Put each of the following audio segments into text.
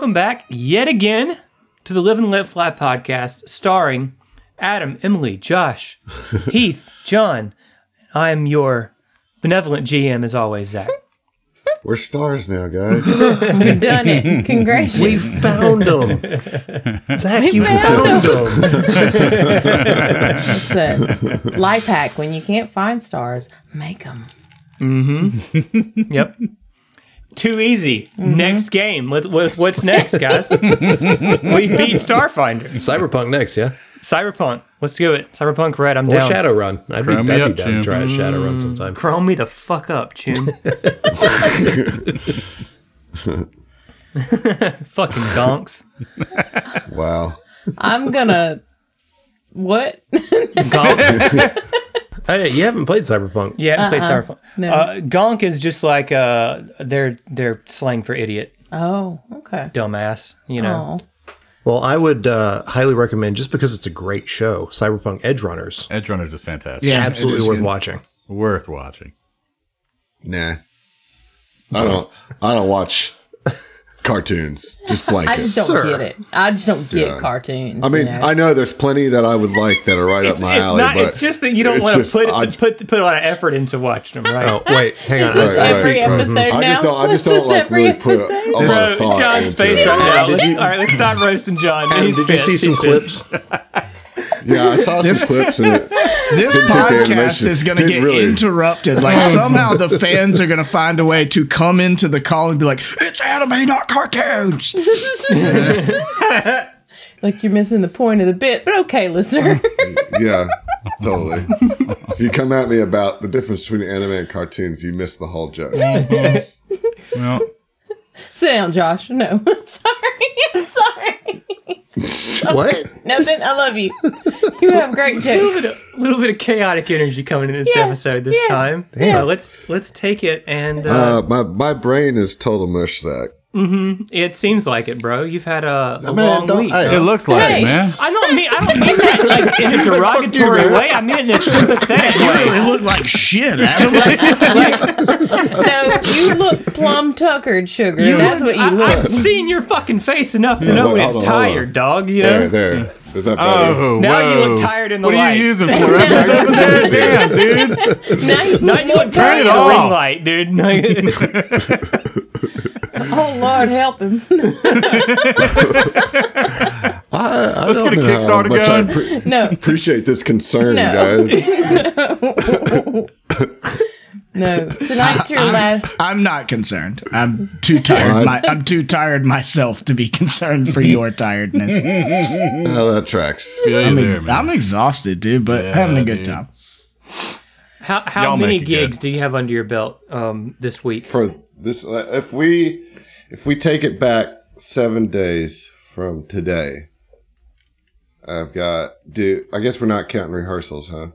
Welcome back yet again to the Live and Let Fly podcast, starring Adam, Emily, Josh, Heath, John. I am your benevolent GM as always, Zach. We're stars now, guys. We've done it. Congratulations. We found them. Zach, you found found them. It's a life hack. When you can't find stars, make them. Mm-hmm. Yep. Too easy. Mm-hmm. Next game. Let, what's, what's next, guys? we beat Starfinder. Cyberpunk next, yeah? Cyberpunk. Let's do it. Cyberpunk Red. I'm Or down. Shadowrun. I'd be, Chrome me I'd up, be down to try a Shadowrun mm. sometime. Chrome me the fuck up, Choom. Fucking donks. wow. I'm gonna. What? Gonk. Hey, you haven't played Cyberpunk. Yeah, I played Cyberpunk. No. Uh, gonk is just like uh, they're they're slang for idiot, Oh, okay. dumbass. You know. Oh, Well, I would uh, highly recommend, just because it's a great show, Cyberpunk Edgerunners. Edge Runners is fantastic. Yeah, Absolutely worth good. watching. Worth watching. Nah. I don't. I don't watch cartoons. Just I just don't Sir. get it. I just don't get Yeah. cartoons. I mean, you know? I know there's plenty that I would like that are right It's, up my it's alley, not. but It's just that you don't want to put, I- put put a lot of effort into watching them, right? Oh, wait, hang on. Is this Right, right, every right. episode now? I just don't. I just don't like every really put a, episode? a lot of Bro, thought John's into face it. right now. Did Let's, you- all right, let's stop roasting John. Adam, did you see some clips? Yeah, I saw some clips and it. This Didn't get the podcast is going to get really. interrupted. Like somehow the fans are going to find a way to come into the call and be like, "It's anime, not cartoons." like you're missing the point of the bit, but okay, listener. Yeah, totally. if you come at me about the difference between anime and cartoons, you miss the whole joke. Well, Sit down, Josh. No, I'm sorry. I'm sorry. What? Nothing. I love you. You have great jokes. A little bit of chaotic energy coming in this Yeah, episode this yeah, time. yeah. Uh, let's let's take it and uh, Uh, my my brain is total mush sack. Mm-hmm. it seems like it, bro. You've had a, a Man, long week. hey. it looks like Hey. it, man. I don't mean I don't mean that like in a derogatory man. way. I mean it in a sympathetic You way. really look like shit, Adam. No, you look plum tuckered, sugar. You That's look- what you I, look. I've seen your fucking face enough to Yeah, know but when it's on, hold on. tired, dog. You know. There, there. Is that better? Oh, Now you look tired in the What light. are you using fluorescent over there? Damn, dude. now you Now you look tired it in the ring light, dude. Oh Lord, help him. I, I Let's don't get a know Kickstarter much I going. pre- No, appreciate this concern, No. guys. No. Tonight's your last. I'm not concerned. I'm too tired. My, I'm too tired myself to be concerned for your tiredness. Oh, that tracks. Feel I'm, there, ex- man. I'm exhausted, dude, but Yeah, having a good dude. time. how how Y'all many make good. gigs do you have under your belt um, this week? For this, uh, if we if we take it back seven days from today, I've got. Do I guess we're not counting rehearsals, huh?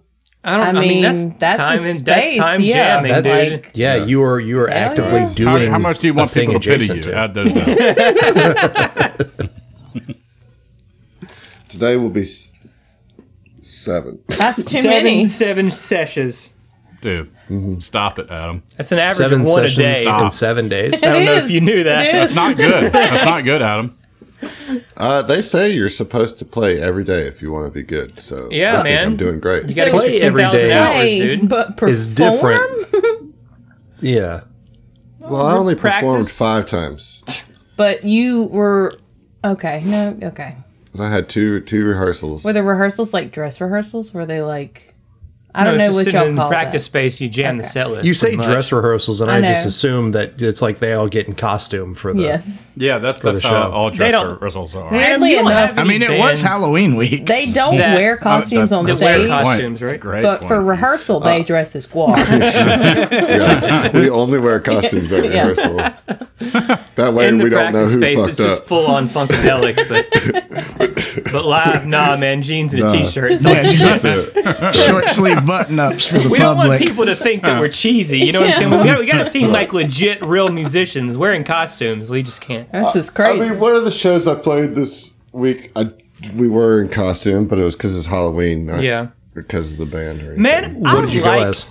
I don't. I I mean, mean, that's, that's a time. in, that's space, time yeah. jamming, That's dude. yeah, You are you are Hell actively yeah. How, doing. how much do you want people to pity you? to How it. does that? Today will be s- seven. That's too seven many. seven sessions. Dude, stop it, Adam. That's an average Seven of one a sessions day. in seven days. I don't know if you knew that. That's Not good. That's not good, Adam. Uh, they say you're supposed to play every day if you want to be good. So Yeah, I think man. I'm doing great. You gotta So- Play your every 10,000 hours, dude. but perform? Is different. Yeah. well, I only performed five times. But you were okay. No, okay. I had two two rehearsals. Were the rehearsals like dress rehearsals? Were they like? I No, don't it's know just what in y'all the call practice that. space. You jam the Okay. set list. You say pretty much. dress rehearsals, and I I, just assume that it's like they all get in costume for the. Yes, Yeah, that's the that's show. how all dress rehearsals are. Adam, Weirdly you enough- I mean, it was Halloween week. they don't That- wear costumes That- on that's wear stage, great point. costumes, right? great but for rehearsal they dress as squaw. yeah, we only wear costumes at Yeah. rehearsal. That way in we don't know practice who space, fucked it's just up. full on funkadelic, but but live, nah, man, jeans and a Nah. shirt It's Yeah, like, just That's short sleeve button ups for the we don't want people to think that we're cheesy. You know what I'm saying? We gotta, we gotta seem like legit, real musicians wearing costumes. We just can't. That's just crazy. I mean, one of the shows I played this week, I, we were in costume, but it was because it's Halloween, not Yeah, because of the band or anything. man, What I did you like. go as?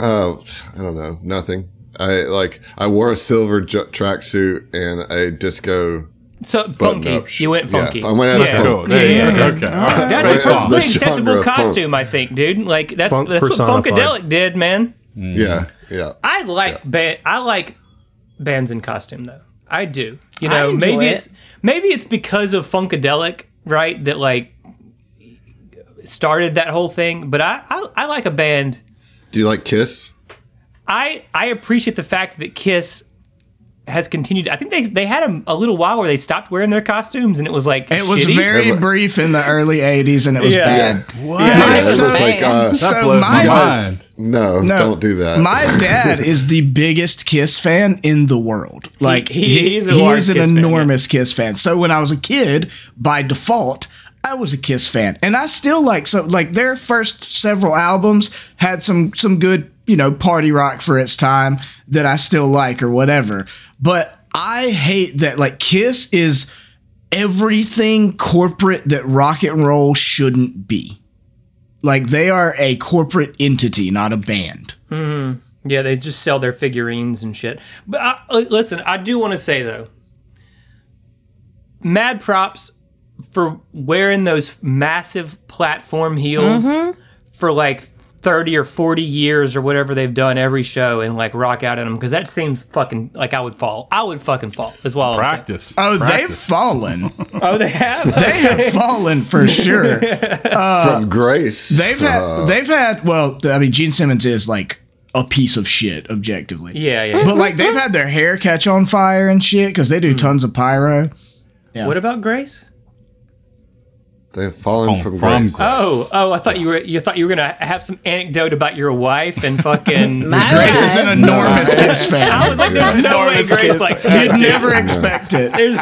Oh, I don't know, nothing. I like I wore a silver ju- tracksuit and a disco. So funky. button-up You went yeah, funky. I went out Yeah. Cool. There you go. Okay. All right. That's Right a on. perfectly acceptable of funk. costume, I think, dude. Like that's Funk that's what. Funkadelic did, man. Mm. Yeah, yeah. I like ba- I like bands in costume though. I do. You I know, enjoy maybe it. it's maybe it's because of Funkadelic, right? That like started that whole thing. But I I, I like a band. Do you like Kiss? I I appreciate the fact that Kiss has continued. I think they they had a, a little while where they stopped wearing their costumes, and it was like It was shitty. very brief in the early '80s, and it was Yeah. bad. What? Yeah, it so was like bad. uh, So my my- mind. no, No, don't do that. My dad is the biggest Kiss fan in the world. Like he- he, he's a he large is an Kiss fan, enormous Kiss fan. So when I was a kid, by default, I was a Kiss fan, and I still like so like their first several albums had some some good you know party rock for its time that I still like or whatever. But I hate that like Kiss is everything corporate that rock and roll shouldn't be. Like they are a corporate entity, not a band. Mm-hmm. Yeah, they just sell their figurines and shit. But I, uh, listen, I do want to say though, mad props for wearing those massive platform heels mm-hmm. for like thirty or forty years or whatever they've done every show and like rock out in them because that seems fucking like I would fall. I would fucking fall as well. Practice. Oh, they've fallen. Oh, they have. they have fallen for sure. From Grace. They've uh, they've had well, I mean Gene Simmons is like a piece of shit objectively. yeah, yeah. But like they've had their hair catch on fire and shit cuz they do tons of pyro. what about Grace? They've fallen From- from, from Grace. Oh, grace. Oh, oh! I thought you were you thought you were gonna have some anecdote about your wife and fucking. My Grace is an enormous Kiss fan. I was like, there's no way Grace likes You'd Kiss. never expect it. There's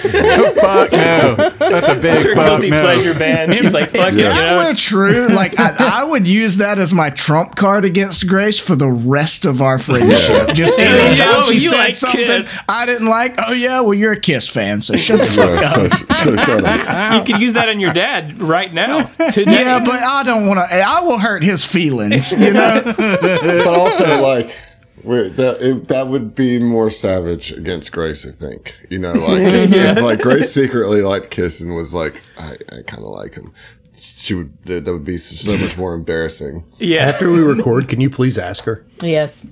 Fuck no. That's a big her fuck guilty no. pleasure band. She's like, fuck If it, you that know. were true, like I, I would use that as my trump card against Grace for the rest of our friendship. Just Yeah, anytime oh, she you said like something Kiss. I didn't like, oh yeah, well you're a Kiss fan, so shut the fuck Yeah, so, so shut up. You could use that on your dad right now. Today. Yeah, but I don't want to. I will hurt his feelings. You know, But also, like, wait, that it, that would be more savage against Grace, I think. You know, like, if, if, like Grace secretly liked Kiss and was like, I, I kind of like him. She would. That that would be so much more embarrassing. yeah. After we record, can you please ask her? Yes.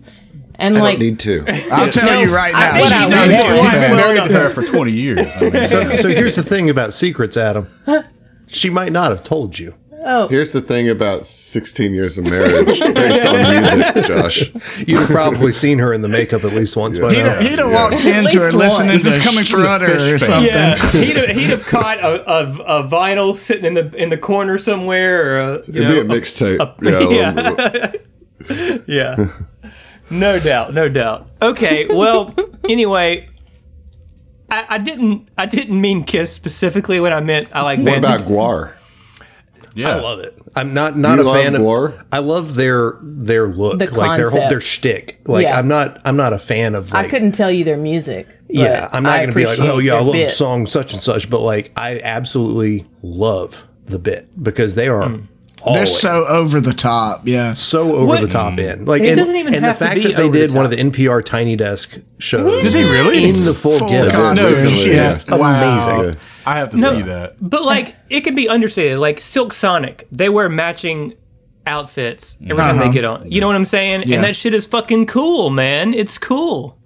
And I like don't need to. I'll tell No, you right I now. think she's I not would. a Yeah. Kiss I've been married to her for 20 years. I mean, So, so here's the thing about secrets, Adam. She might not have told you. Oh. Here's the thing about 16 years of marriage based on music, Josh. You've probably seen her in the makeup at least once by He'd now. have, he'd have Yeah. walked At into her least listening once. to This coming from the Strutter or something. Yeah, he'd have, he'd have caught a, a, a vinyl sitting in the in the corner somewhere, or a, you It'd be a mixtape. yeah. Yeah. yeah, no doubt, no doubt. Okay, well, anyway, I, I didn't I didn't mean Kiss specifically when I meant I like What bands. about GWAR? yeah. I love it. I'm not not You a love fan of. GWAR? I love their their look, The like their whole concept. their shtick. Like Yeah. I'm not I'm not a fan of. Like, I couldn't tell you their music. Yeah, I'm not going to be like, oh yeah, I love bit. song such and such, but like I absolutely love the bit because they are all They're in. so over the top. Yeah. so over What- the top in. Like It and, doesn't even and have the to fact be that they over the did one of the NPR Tiny Desk shows. Did he really? in the full, Full get. No Recently, shit. yeah. It's amazing. I have to No. see that. But like it could be understated. Like Silk Sonic, they wear matching outfits every time they Uh-huh. get on. You know what I'm saying? Yeah. And that shit is fucking cool, man. It's cool.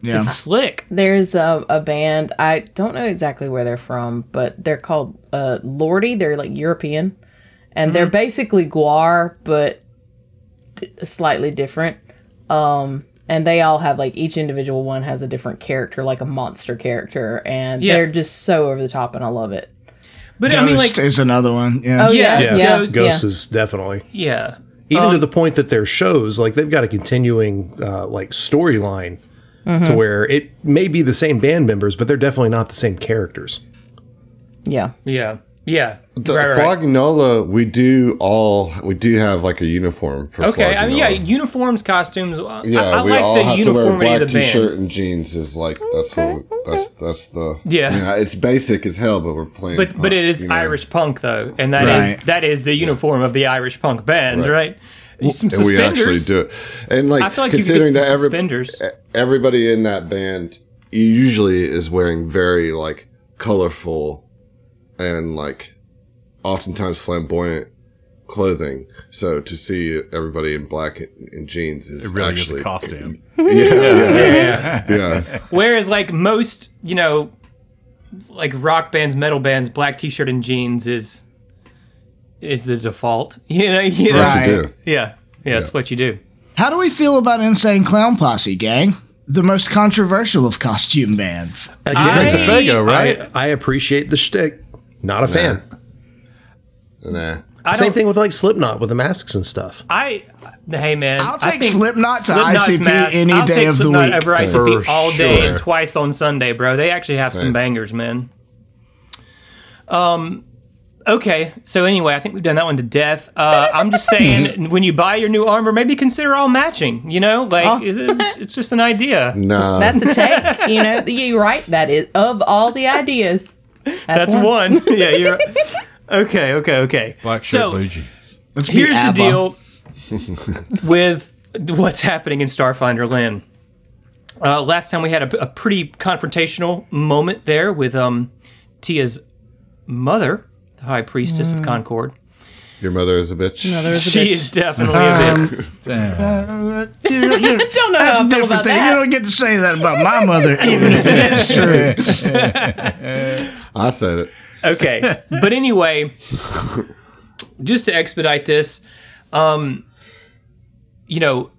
Yeah. It's slick. There's a, a band. I don't know exactly where they're from, but they're called uh, Lordi. They're like European, and they're basically GWAR, but d- slightly different. Um, and they all have like each individual one has a different character, like a monster character, and Yeah. they're just so over the top, and I love it. But I mean, like, is another one. Yeah. Oh yeah, Yeah, yeah, Ghost- Ghost yeah. is definitely yeah. even Um, to the point that their shows like they've got a continuing uh, like storyline Mm-hmm. to where it may be the same band members, but they're definitely not the same characters. yeah. Yeah. Yeah. The right, right. We do all, we do have like a uniform for Okay. I mean, yeah, uniforms, costumes. uh, Yeah, I, I we like all the have to wear a black of the t-shirt and jeans. Is like that's what that's that's the Yeah. I mean, it's basic as hell, but we're playing. But but it is you know. Irish punk though, and that is Right. that is the uniform of the Irish punk band, right? Right. some and we actually do it. And like, I feel like you could considering get that some every, suspenders. everybody in that band usually is wearing very like colorful and like oftentimes flamboyant clothing. So to see everybody in black and, and jeans is It really actually is a costume. Yeah, yeah, yeah. Whereas, like most, you know, like rock bands, metal bands, black T-shirt and jeans is is the default. You know, you know? Right. You do. yeah, yeah, it's what you do. How do we feel about Insane Clown Posse, gang? The most controversial of costume bands. I- Fago, right? I, I appreciate the shtick. Not a fan. Nah. I Same thing with like Slipknot with the masks and stuff. I, hey man, I'll I take think Slipknot to Slipknot's ICP any I'll day take of the Slipknot week. Over ICP For all day sure. and twice on Sunday, bro. They actually have some bangers, man. Um. Okay, so anyway, I think we've done that one to death. Uh, I'm just saying, when you buy your new armor, maybe consider all matching. You know, like Oh. it's, it's just an idea. No, That's a take. You know, you're right. That is of all the ideas. That's, That's one. yeah, you're okay. Okay. Okay. Black shirt, So blue jeans. Let's here's the ABBA. deal with what's happening in Starfinder Land. Uh, last time we had a, a pretty confrontational moment there with um, Tia's mother, the High Priestess of Concord. Your mother is a bitch. She is definitely a bit. Damn. You, you, Don't know that's how a I feel different about thing. You don't get to say that about my mother, even if it is true. I said it. Okay, but anyway, just to expedite this, um, you know,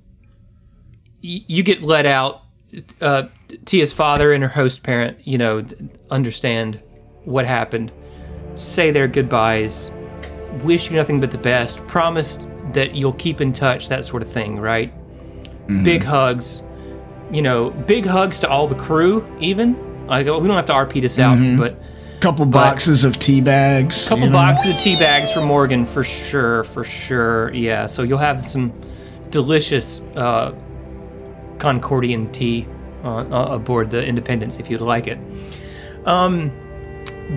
y- you get let out. Uh, Tia's father and her host parent, you know, understand what happened, say their goodbyes, wish you nothing but the best, promise that you'll keep in touch, that sort of thing, right? Big hugs, you know, big hugs to all the crew, even. Like, we don't have to RP this out, but Couple boxes of tea bags. couple you know? boxes of tea bags for Morgan for sure, for sure. Yeah, so you'll have some delicious uh, Concordian tea uh, aboard the Independence if you'd like it. Um,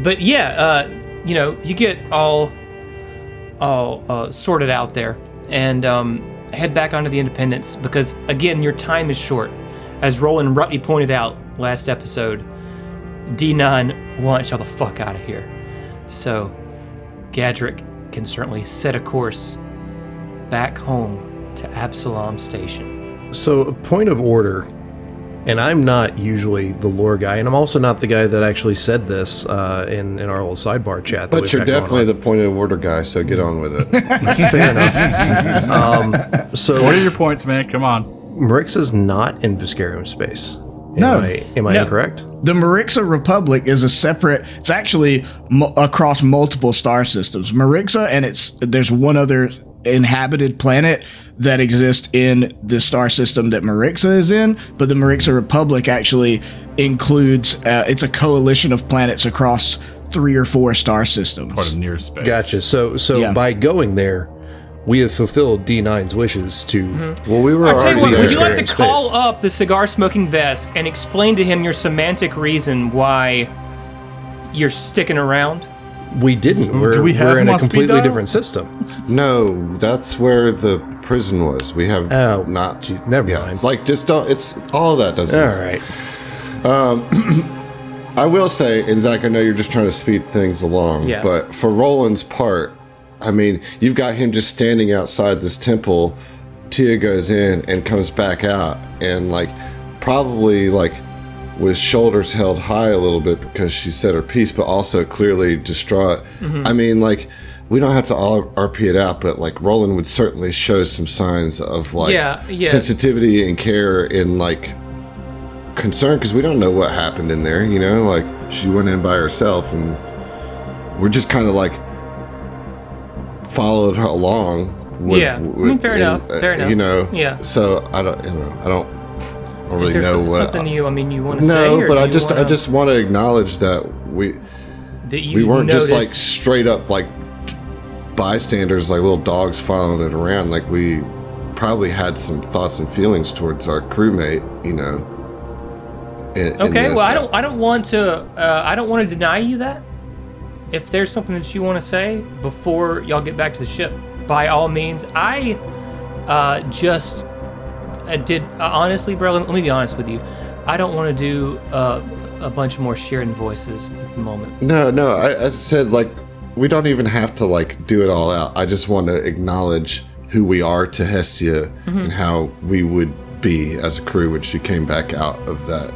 but yeah, uh, you know, you get all all uh, sorted out there and um, head back onto the Independence because again, your time is short. As Roland Rutley pointed out last episode, D9 wants y'all the fuck out of here. So, Gadrick can certainly set a course back home to Absalom Station. So, a point of order, and I'm not usually the lore guy, and I'm also not the guy that actually said this uh, in in our little sidebar chat. that But you're definitely the point of order guy, so get on with it. fair enough. um, so, What are your points, man? Come on. Mrix is not in Veskarium space. Am No. I, am I No. incorrect? The Marixa Republic is a separate. It's actually mo- across multiple star systems. Marixa, and it's there's one other inhabited planet that exists in the star system that Marixa is in. But the Marixa Republic actually includes. Uh, it's a coalition of planets across three or four star systems. Part of near space. Gotcha. So, so Yeah. by going there, we have fulfilled D9's wishes to. Well, we were I'll tell you what, in would you like to call space. up the cigar smoking vest and explain to him your semantic reason why you're sticking around? We didn't. Mm, we're, we have we're in him a completely different system. No, that's where the prison was. We have Oh, not. gee, never yeah, mind. Like, just don't. It's all of that doesn't. All matter. right. Um, I will say, and Zach, I know you're just trying to speed things along, Yeah. but for Roland's part, I mean, you've got him just standing outside this temple. Tia goes in and comes back out, and like, probably like with shoulders held high a little bit because she said her piece, but also clearly distraught. Mm-hmm. I mean, like, we don't have to all RP it out, but like Roland would certainly show some signs of like Yeah, yeah. sensitivity and care and like concern because we don't know what happened in there. You know, like she went in by herself, and we're just kind of like followed her along. With, Yeah. I mean, fair enough, fair enough. You know. Yeah. So I don't. You know. I don't. I don't Is really know what. something you? I mean, you want to say? no, or but I just I wanna- just want to acknowledge that we that you we weren't just like straight up like bystanders, like little dogs following it around. Like we probably had some thoughts and feelings towards our crewmate. You know. in- in Okay, this. well, I don't. I don't want to. Uh, I don't want to deny you that. If there's something that you want to say before y'all get back to the ship, by all means. I uh, just uh, did uh, honestly, bro. Let me be honest with you. I don't want to do uh, a bunch more sharing voices at the moment. No, no. I, I said like we don't even have to like do it all out. I just want to acknowledge who we are to Hestia and how we would be as a crew when she came back out of that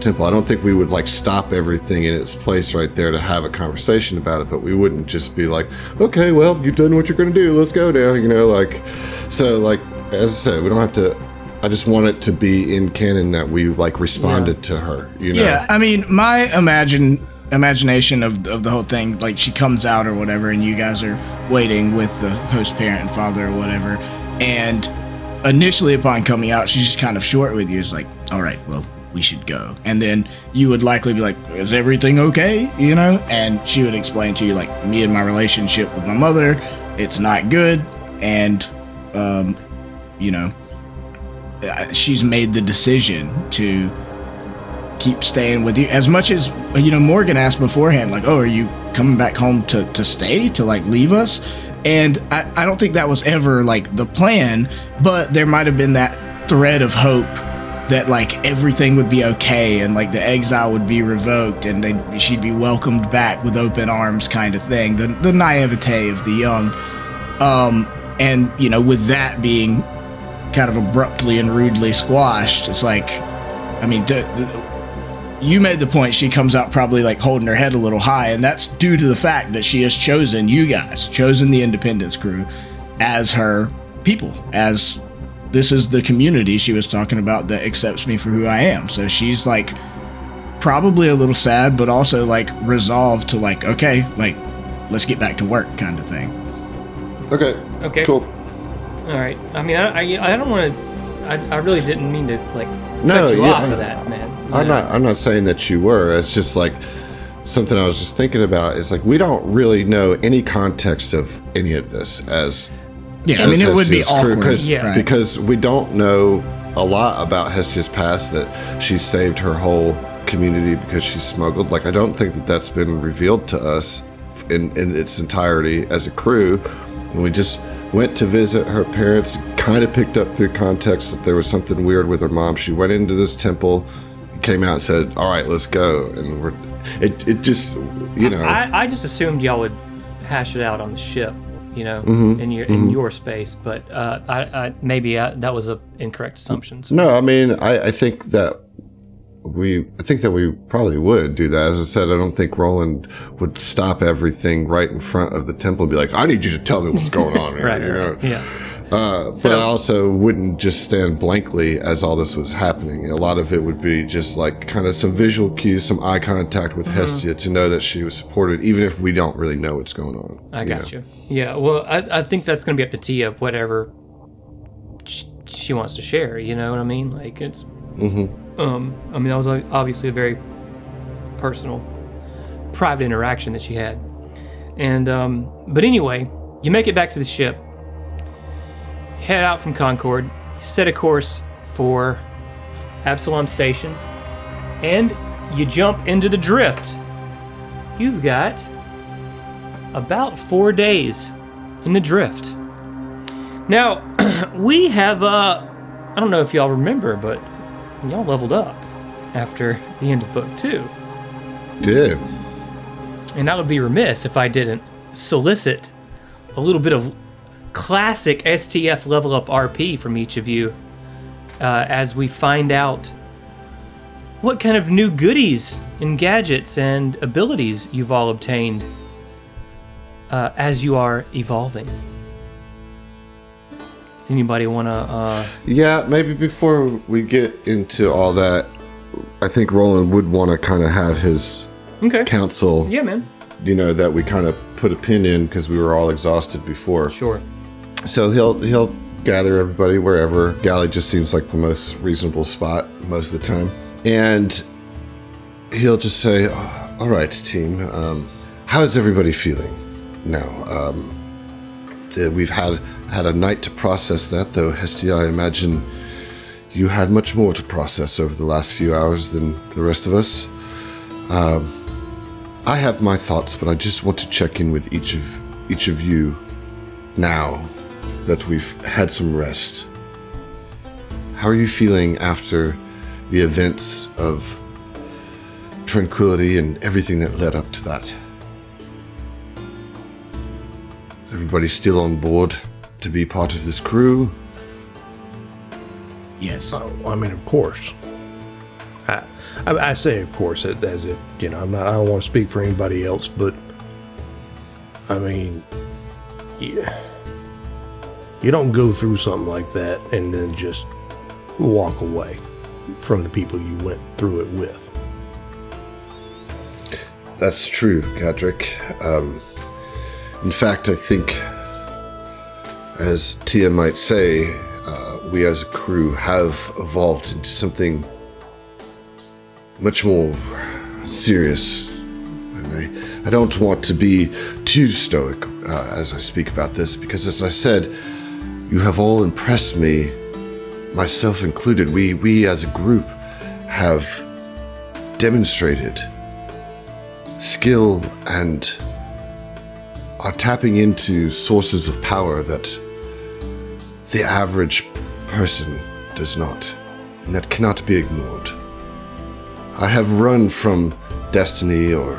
temple. I don't think we would like stop everything in its place right there to have a conversation about it, but we wouldn't just be like, okay, well, you've done what you're going to do. Let's go now. You know, like, so like, as I said, we don't have to. I just want it to be in canon that we like responded to her. You know, Yeah, I mean, my imagine imagination of of the whole thing, like she comes out or whatever, and you guys are waiting with the host parent and father or whatever, and initially upon coming out, she's just kind of short with you. It's like, all right, well, we should go, and then you would likely be like, is everything okay? You know, and she would explain to you like, me and my relationship with my mother, it's not good, and um, you know. She's made the decision to keep staying with you as much as you know morgan asked beforehand like oh are you coming back home to to stay to like leave us and i, I don't think that was ever like the plan but there might have been that thread of hope that like everything would be okay and like the exile would be revoked and they she'd be welcomed back with open arms kind of thing the the naivete of the young um and you know with that being kind of abruptly and rudely squashed it's like i mean the, the, you made the point she comes out probably like holding her head a little high and that's due to the fact that she has chosen you guys chosen the independence crew as her people as this is the community she was talking about that accepts me for who i am so she's like probably a little sad but also like resolved to like okay like let's get back to work kind of thing Okay. Okay. Cool. All right. I mean, I, I, I don't want to. I, I really didn't mean to like No, cut you yeah, off I, of that, man. I'm know? not. I'm not saying that you were. It's just like something I was just thinking about. Is like we don't really know any context of any of this as. yeah i mean as it would be awkward crew, awkward 'cause- Yeah. because we don't know a lot about Hestia's past. That she saved her whole community because she smuggled. Like I don't think that that's been revealed to us in in its entirety as a crew. And we just went to visit her parents. Kind of picked up through context that there was something weird with her mom. She went into this temple, came out and said, "All right, let's go." And we're it it just you know I, I just assumed y'all would hash it out on the ship, you know, Mm-hmm. in your in your space. But uh, I, I maybe I, that was a incorrect assumption. So, No, I mean, I, I think that we, I think that we probably would do that. As I said, I don't think Roland would stop everything right in front of the temple and be like, "I need you to tell me what's going on here." right, you know? right, yeah. Uh, but I also wouldn't just stand blankly as all this was happening. A lot of it would be just like kind of some visual cues, some eye contact with Mm-hmm. Hestia to know that she was supported, even if we don't really know what's going on. I you got know? you. Yeah, well, I, I think that's going to be up to Tia, whatever sh- she wants to share. You know what I mean? Like it's. Um, I mean, that was obviously a very personal, private interaction that she had, and um, but anyway, you make it back to the ship, head out from Concord, set a course for Absalom Station, and you jump into the drift. You've got about four days in the drift. Now, we have, uh, I don't know if y'all remember, but y'all leveled up after the end of book two. Did And I would be remiss if I didn't solicit a little bit of classic STF level up RP from each of you uh, as we find out what kind of new goodies and gadgets and abilities you've all obtained uh, as you are evolving. Does anybody want to? Uh, Yeah, maybe before we get into all that, I think Roland would want to kind of have his okay. council, Yeah, man. you know, that we kind of put a pin in because we were all exhausted before. Sure. So he'll he'll gather everybody wherever. Galley just seems like the most reasonable spot most of the time, and he'll just say, "All right, team, um, how is everybody feeling now? Um, the, we've had had a night to process that, though. Hestia, I imagine you had much more to process over the last few hours than the rest of us. Um, I have my thoughts, but I just want to check in with each of each of you now that we've had some rest. How are you feeling after the events of tranquility and everything that led up to that? Everybody still on board to be part of this crew? Yes. Oh, I mean, of course. I, I, I say, of course, as if you know. I'm not. I don't want to speak for anybody else, but I mean, yeah, you don't go through something like that and then just walk away from the people you went through it with. That's true, Gadrick. Um, in fact, I think, as Tia might say, uh, we as a crew have evolved into something much more serious. And I, I don't want to be too stoic uh, as I speak about this, because as I said, you have all impressed me, myself included. We, we as a group have demonstrated skill and are tapping into sources of power that the average person does not, and that cannot be ignored. I have run from destiny or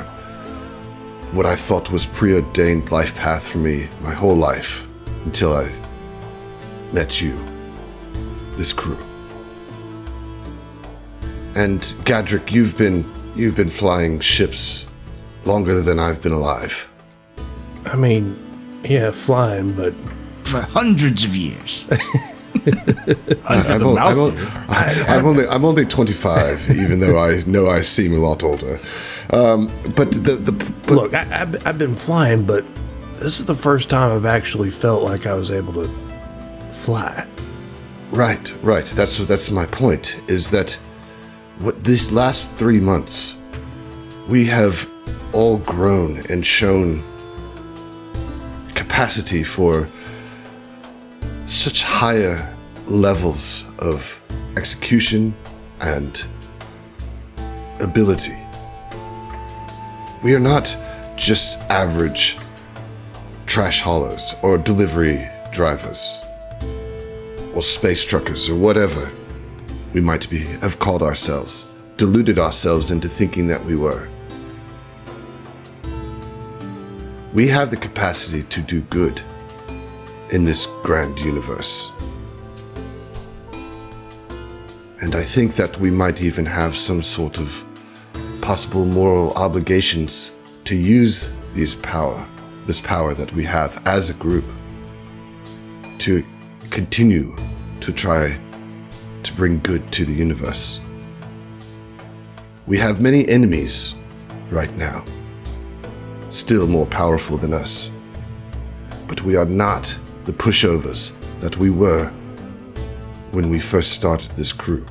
what I thought was preordained life path for me my whole life until I met you, this crew. And Gadrick, you've been you've been flying ships longer than I've been alive. I mean, yeah, flying, but For hundreds of years. I'm, of I'm, on- ears. I'm only I'm only 25, even though I know I seem a lot older. Um, but the the but look, I, I've, I've been flying, but this is the first time I've actually felt like I was able to fly. right, right. That's that's my point. Is that what this last three months we have all grown and shown capacity for such higher levels of execution and ability. We are not just average trash haulers or delivery drivers or space truckers or whatever we might be have called ourselves, deluded ourselves into thinking that we were. We have the capacity to do good in this grand universe. And I think that we might even have some sort of possible moral obligations to use these power, this power that we have as a group, to continue to try to bring good to the universe. We have many enemies right now, still more powerful than us, but we are not the pushovers that we were when we first started this crew.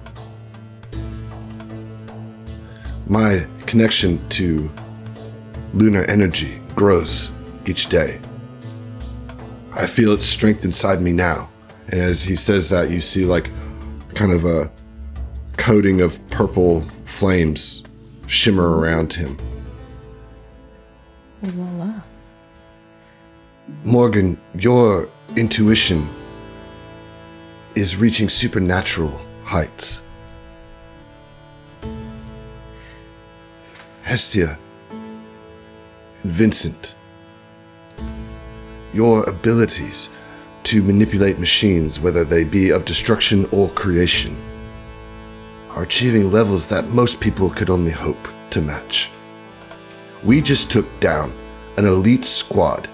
My connection to lunar energy grows each day. I feel its strength inside me now. And as he says that, you see like kind of a coating of purple flames shimmer around him. Voila. Morgan, your intuition is reaching supernatural heights. Hestia and Vincent, your abilities to manipulate machines, whether they be of destruction or creation, are achieving levels that most people could only hope to match. We just took down an elite squad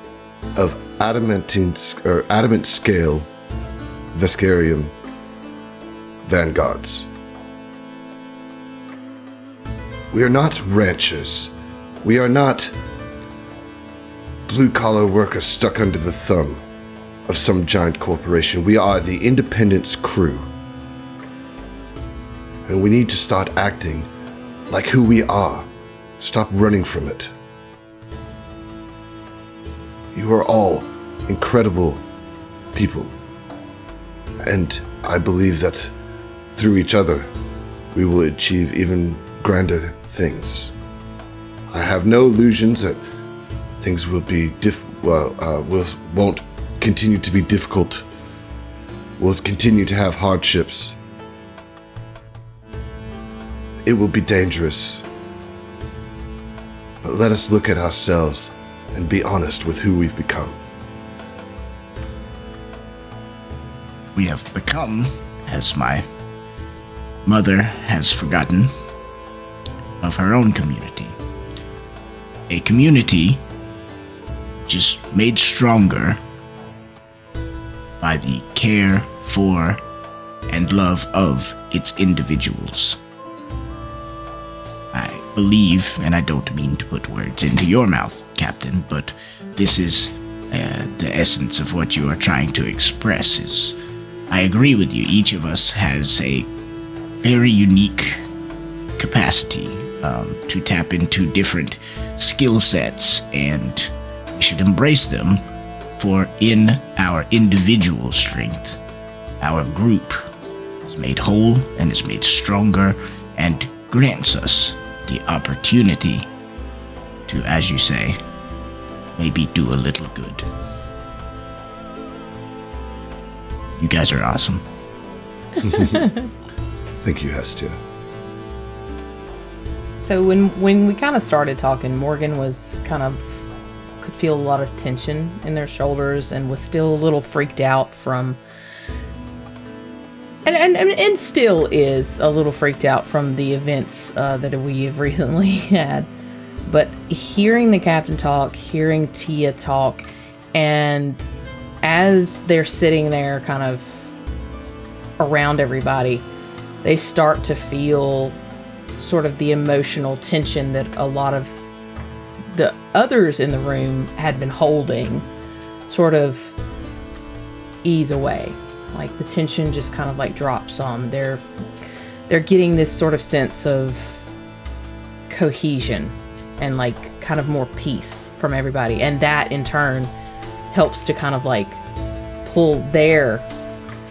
of adamantine or er, adamant scale Veskarium vanguards. We are not ranchers. We are not blue collar workers stuck under the thumb of some giant corporation. We are the Independence crew. And we need to start acting like who we are. Stop running from it. You are all incredible people. And I believe that through each other, we will achieve even grander things. I have no illusions that things will be diff- well, uh, will, won't continue to be difficult will continue to have hardships. It will be dangerous. But let us look at ourselves and be honest with who we've become. We have become, as my mother has forgotten, of her own community. A community just made stronger by the care for and love of its individuals. I believe, and I don't mean to put words into your mouth, Captain, but this is uh, the essence of what you are trying to express. Is I agree with you. Each of us has a very unique capacity um, to tap into different skill sets, and we should embrace them. For in our individual strength, our group is made whole and is made stronger and grants us the opportunity to, as you say, maybe do a little good. You guys are awesome. Thank you, Hestia. So when when we kind of started talking, Morgan was kind of could feel a lot of tension in their shoulders and was still a little freaked out from and and, and, and still is a little freaked out from the events uh, that we have recently had. But hearing the captain talk, hearing Tia talk, and as they're sitting there kind of around everybody, they start to feel sort of the emotional tension that a lot of the others in the room had been holding sort of ease away. Like the tension just kind of like drops on. They're they're getting this sort of sense of cohesion and like kind of more peace from everybody and that in turn helps to kind of like pull their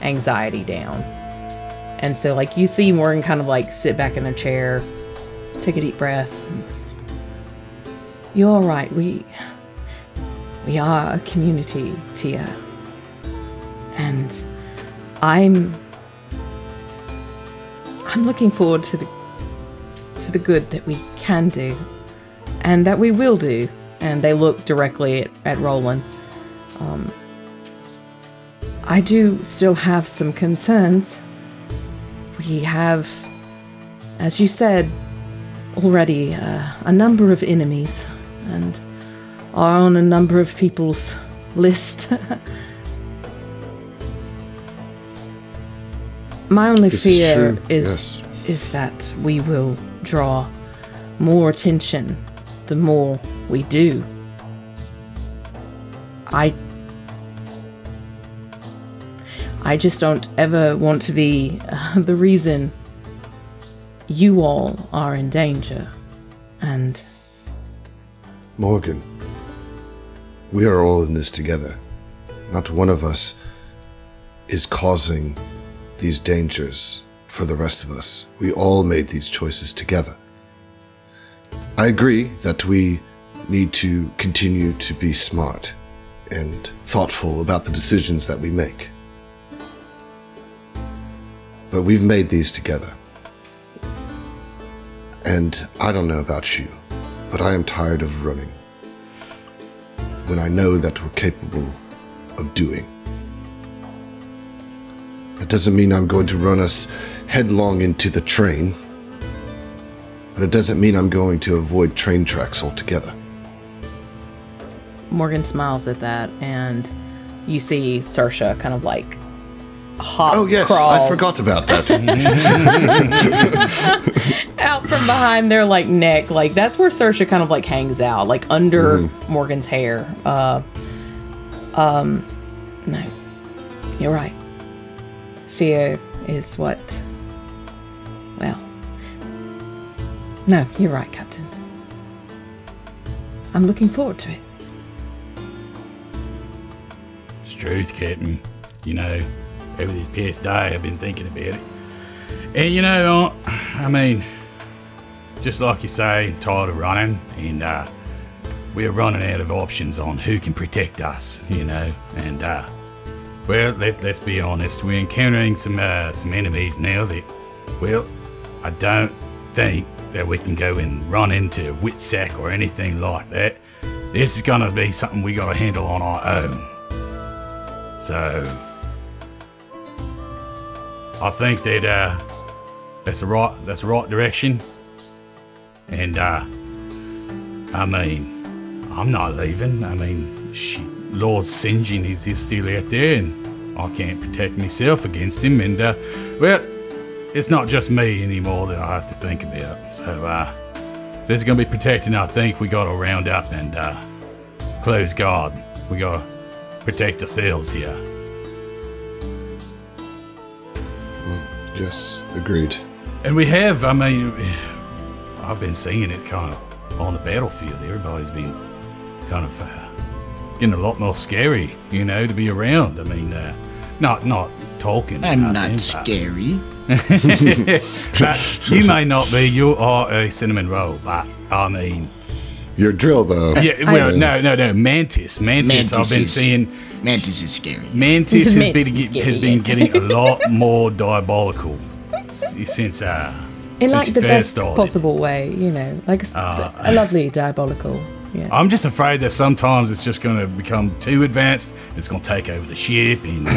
anxiety down and so, like, you see Morgan kind of like sit back in their chair, take a deep breath. You're right. We we are a community, Tia, and I'm I'm looking forward to the to the good that we can do, and that we will do. And they look directly at, at Roland. Um, I do still have some concerns we have, as you said already, uh, a number of enemies and are on a number of people's list. My only This fear true, is yes. is that we will draw more attention the more we do. I I just don't ever want to be uh, the reason you all are in danger. And Morgan, we are all in this together. Not one of us is causing these dangers for the rest of us. We all made these choices together. I agree that we need to continue to be smart and thoughtful about the decisions that we make. But we've made these together. And I don't know about you, but I am tired of running when I know that we're capable of doing. That doesn't mean I'm going to run us headlong into the train, but it doesn't mean I'm going to avoid train tracks altogether. Morgan smiles at that, and you see Sersha kind of like hop Oh, yes, crawl I forgot about that. out from behind their like neck. Like that's where Sersha kind of like hangs out, like under Morgan's hair. Uh, um, no, you're right. Fear is what. No, you're right, Captain. I'm looking forward to it. It's truth, Captain. You know, over this past day, I've been thinking about it. And you know, I mean, just like you say, tired of running, and uh, we're running out of options on who can protect us, you know. And uh, well, let, let's be honest. We're encountering some uh, some enemies now that, well, I don't think that we can go and run into a Witsack or anything like that. This is gonna be something we gotta handle on our own. So, I think that uh, that's the right that's the right direction. And uh, I mean, I'm not leaving. I mean, she, Lord. John is, is still out there, and I can't protect myself against him. And uh, well, it's not just me anymore that I have to think about. So, uh, if there's gonna be protecting, I think we gotta round up and uh, close guard. We gotta protect ourselves here. Yes, agreed. And we have, I mean, I've been seeing it kind of on the battlefield. Everybody's been kind of uh, getting a lot more scary, you know, to be around. I mean, uh, not not talking. I'm nothing, not scary. but you may not be. You are a cinnamon roll, but I mean, Your drill, though. yeah. Well, no, no, no. Mantis, mantis. I've been is- seeing Mantis is scary. mantis has Mantis been scary, has been yes. getting a lot more diabolical since uh In since like the first best started. possible way, you know, like a, s- Ah. a lovely diabolical. Yeah. I'm just afraid that sometimes it's just going to become too advanced. It's going to take over the ship, and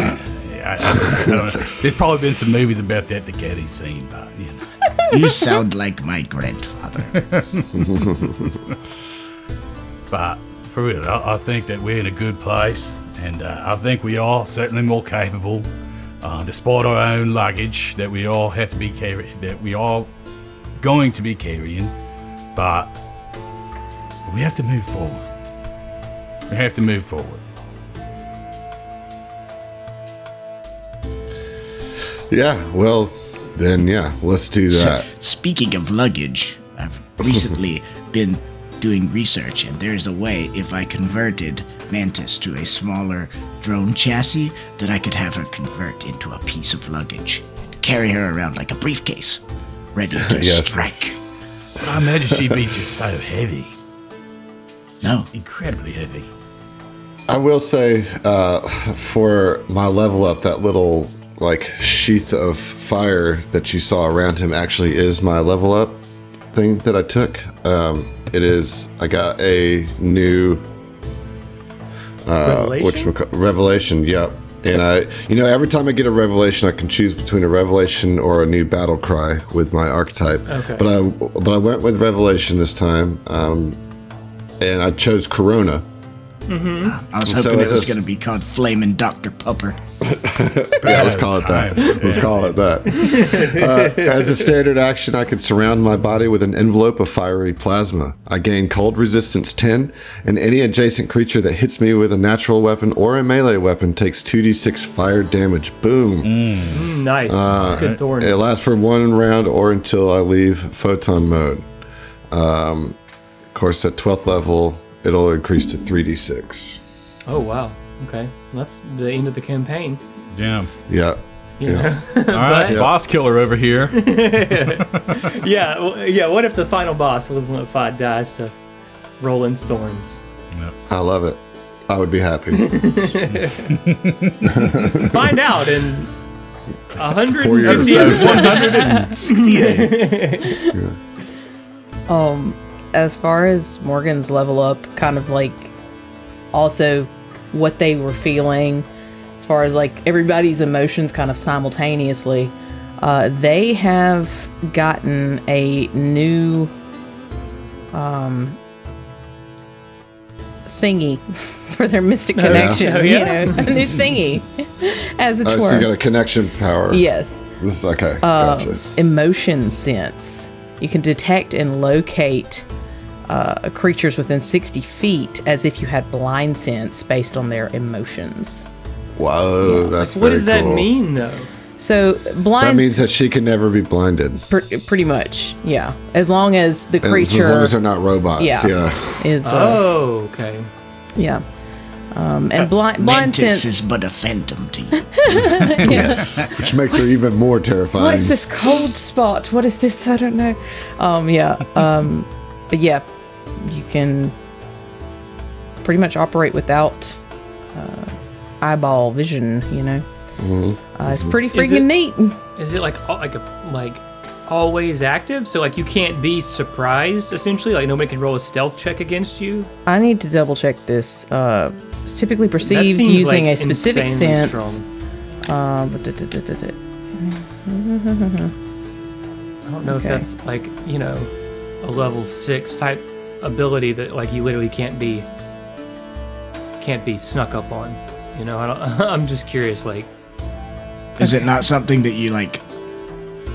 I, I, I don't know. There's probably been some movies about that that Getty's seen, but you know. You sound like my grandfather. But for real, I, I think that we're in a good place, and uh, I think we are certainly more capable, uh, despite our own luggage that we all have to be carrying, that we are going to be carrying. But we have to move forward. We have to move forward. Yeah, well, then, yeah, let's do that. Speaking of luggage, I've recently been doing research, and there's a way if I converted Mantis to a smaller drone chassis that I could have her convert into a piece of luggage. Carry her around like a briefcase, ready to Yes, strike. yes. But I imagine she'd be just so heavy, No, incredibly heavy. I will say, uh, for my level up, that little like sheath of fire that you saw around him actually is my level up thing that I took. Um, it is. I got a new uh, which Revelation? revelation. Yep. And I, you know, every time I get a revelation, I can choose between a revelation or a new battle cry with my archetype. Okay. But I, but I went with revelation this time, um, and I chose Corona. I was hoping it's it was going to be called Flaming Dr. Pupper. Yeah, let's call it that. Let's call it that. Uh, as a standard action, I can surround my body with an envelope of fiery plasma. I gain cold resistance 10, and any adjacent creature that hits me with a natural weapon or a melee weapon takes 2d6 fire damage. Boom. Mm, nice. Good thorns. It lasts for one round or until I leave photon mode. Um, of course, at 12th level, it'll increase to 3d6. oh wow. Okay. That's the end of the campaign. Yeah. Yeah. You Yeah. know? All right, boss killer over here. yeah. Well, yeah. What if the final boss, Living Lit Five, dies to Roland's thorns? I love it. I would be happy. Find out in Four years. 150 168. Um, as far as Morgan's level up, kind of like also what they were feeling, as far as like everybody's emotions kind of simultaneously, uh, they have gotten a new um thingy for their mystic connection. Oh, yeah? You know, a new thingy, as it Oh, were. so you got a connection power. yes. This is okay. Gotcha. emotion sense. You can detect and locate uh, creatures within 60 feet as if you had blind sense based on their emotions. Whoa, that's What very does that cool. mean, though? So, blind That means that she can never be blinded. pr- pretty much, yeah. As long as the As- As long as they're not robots. Yeah. Yeah. is, uh, Oh, okay. yeah. Um, and blind, blind sense. is but a phantom to you. Yes. Which makes her even more terrifying. what is this cold spot? What is this? I don't know. Um, yeah. Um, but yeah, you can pretty much operate without uh, eyeball vision. You know, uh, it's pretty Is freaking it- neat. Is it like like a like always active? So like you can't be surprised essentially. Like nobody can roll a stealth check against you. I need to double check this. Uh, it's typically That perceives using like, a specific sense. Uh, but da- da- da- da- da. I don't know Okay. if that's like you know a level six type ability that like you literally can't be can't be snuck up on. You know, I don't, I'm just curious. Like, Is it not something that you like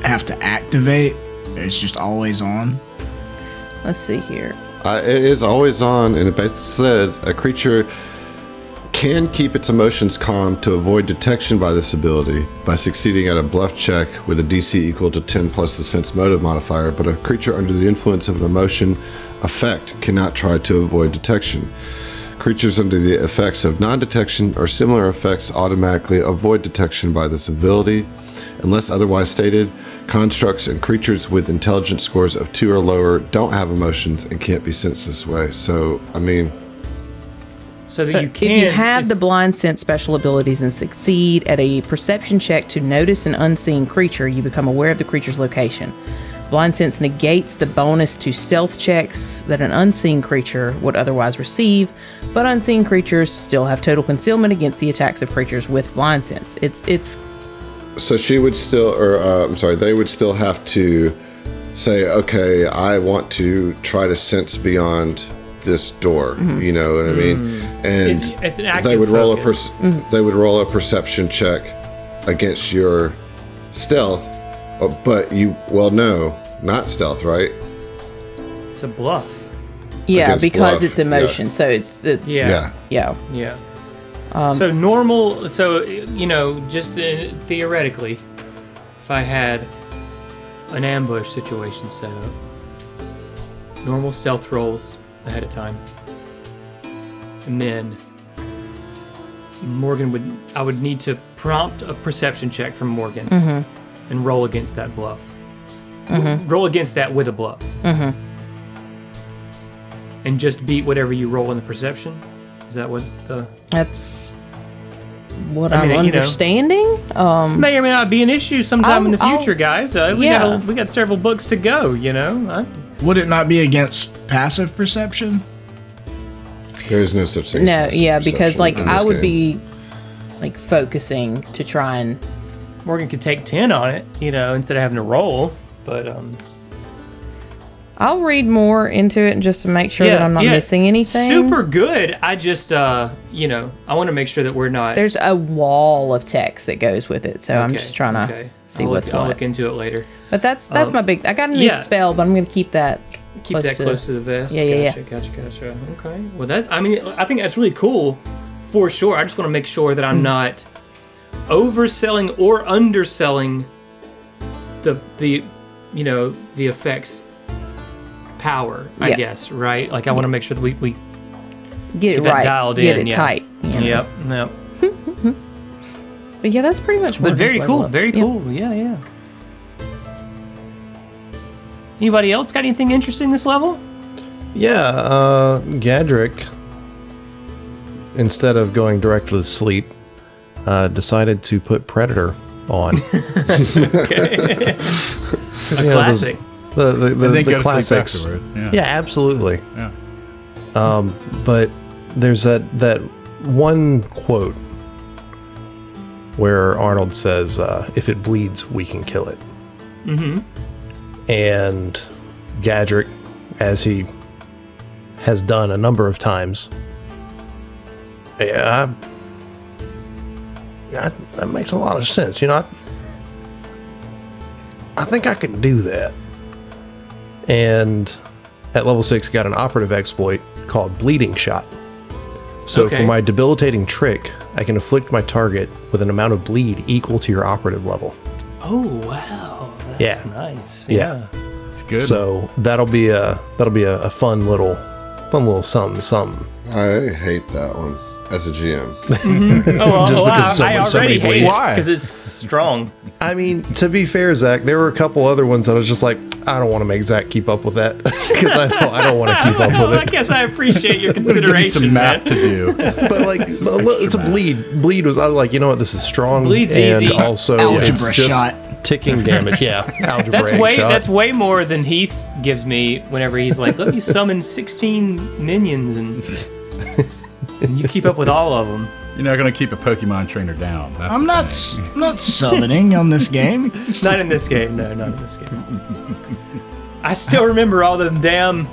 have to activate? It's just always on. Let's see here. Uh, it is always on, and it basically says a creature can keep its emotions calm to avoid detection by this ability by succeeding at a bluff check with a DC equal to 10 plus the sense motive modifier, but a creature under the influence of an emotion effect cannot try to avoid detection. Creatures under the effects of non detection or similar effects automatically avoid detection by this ability. Unless otherwise stated, constructs and creatures with intelligence scores of 2 or lower don't have emotions and can't be sensed this way. So, I mean, so that So you can, if you have the blind sense special abilities and succeed at a perception check to notice an unseen creature, you become aware of the creature's location. Blind sense negates the bonus to stealth checks that an unseen creature would otherwise receive, but unseen creatures still have total concealment against the attacks of creatures with blind sense. It's it's so she would still, or uh, I'm sorry, they would still have to say, okay, I want to try to sense beyond this door. You know what I mean? And It's- it's an they active would roll a per- they would roll a perception check against your stealth, uh, but you well no, not stealth, right? it's a bluff. yeah Against because bluff, it's emotion. So it's it, Yeah. Yeah. yeah. Yeah. Um, so normal. So you know, just uh, theoretically, if I had an ambush situation set up, normal stealth rolls ahead of time, and then Morgan would. I would need to prompt a perception check from Morgan Mm-hmm. and roll against that bluff. Roll against that with a bluff. Mm-hmm. And just beat whatever you roll in the perception. Is that what the That's what I I mean, am you know. understanding. Um, may or may not be an issue sometime in the I'll- future, guys. Uh, we yeah. got a, we got several books to go. You know, I, Would it not be against passive perception? There is no such thing. no, passive yeah, because like I would game. be like focusing to try and Morgan could take ten on it, you know, instead of having to roll. But um, I'll read more into it just to make sure that I'm not yeah, missing anything. Super good. I just, uh, you know, I want to make sure that we're not. There's a wall of text that goes with it, so I'm just trying to okay. see I'll what's look, I'll what. look into it later. But that's that's Um, my big. I got a new yeah. spell, but I'm gonna keep that. Keep that close to the vest. Yeah, yeah, gotcha, Gotcha, gotcha. Okay. Well, that I mean, I think that's really cool, for sure. I just want to make sure that I'm Mm. not overselling or underselling the the you know the effects power. I Yeah. guess right. Like I want to make sure that we we Get it that right. dialed Get in, it yeah. tight. you know. yep yep. But yeah, that's pretty much. But very cool. Very Yeah. cool. Yeah, yeah. Anybody else got anything interesting this level? Yeah, uh, Gadrick, instead of going directly to sleep, uh, decided to put Predator on. A classic. The, the, the, And then the go to sleep classics. Yeah. Yeah, absolutely. Yeah. Um, but there's that that one quote where Arnold says, uh, "If it bleeds, we can kill it." Mm-hmm. And Gadrick, as he has done a number of times, yeah, I, I, that makes a lot of sense. You know, I, I think I could do that. And at level six, got an operative exploit called Bleeding Shot. So Okay. for my debilitating trick, I can afflict my target with an amount of bleed equal to your operative level. Oh wow, that's Yeah. nice. Yeah. It's good. So that'll be a that'll be a, a fun little fun little something something. I hate that one. As a GM. Mm-hmm. Oh, well, Just oh, because I, I somebody- somebody already hate bleeds. it Why? because it's strong. I mean, to be fair, Zach, there were a couple other ones that I was just like, I don't want to make Zach keep up with that because I don't, I don't want to keep up Well, with it. I guess I appreciate your Give me consideration, some math to do. But like, it's a bleed. Bleed was I was like, you know what? This is strong. Bleed's and easy. also Algebra it's just shot. ticking damage. Yeah, algebra That's way shot. that's way more than Heath gives me whenever he's like, "Let me summon 16 minions and, and you keep up with all of them." You're not going to keep a Pokemon trainer down. That's I'm not thing. s- I'm not summoning on this game. Not in this game, no, not in this game. I still remember all them damn.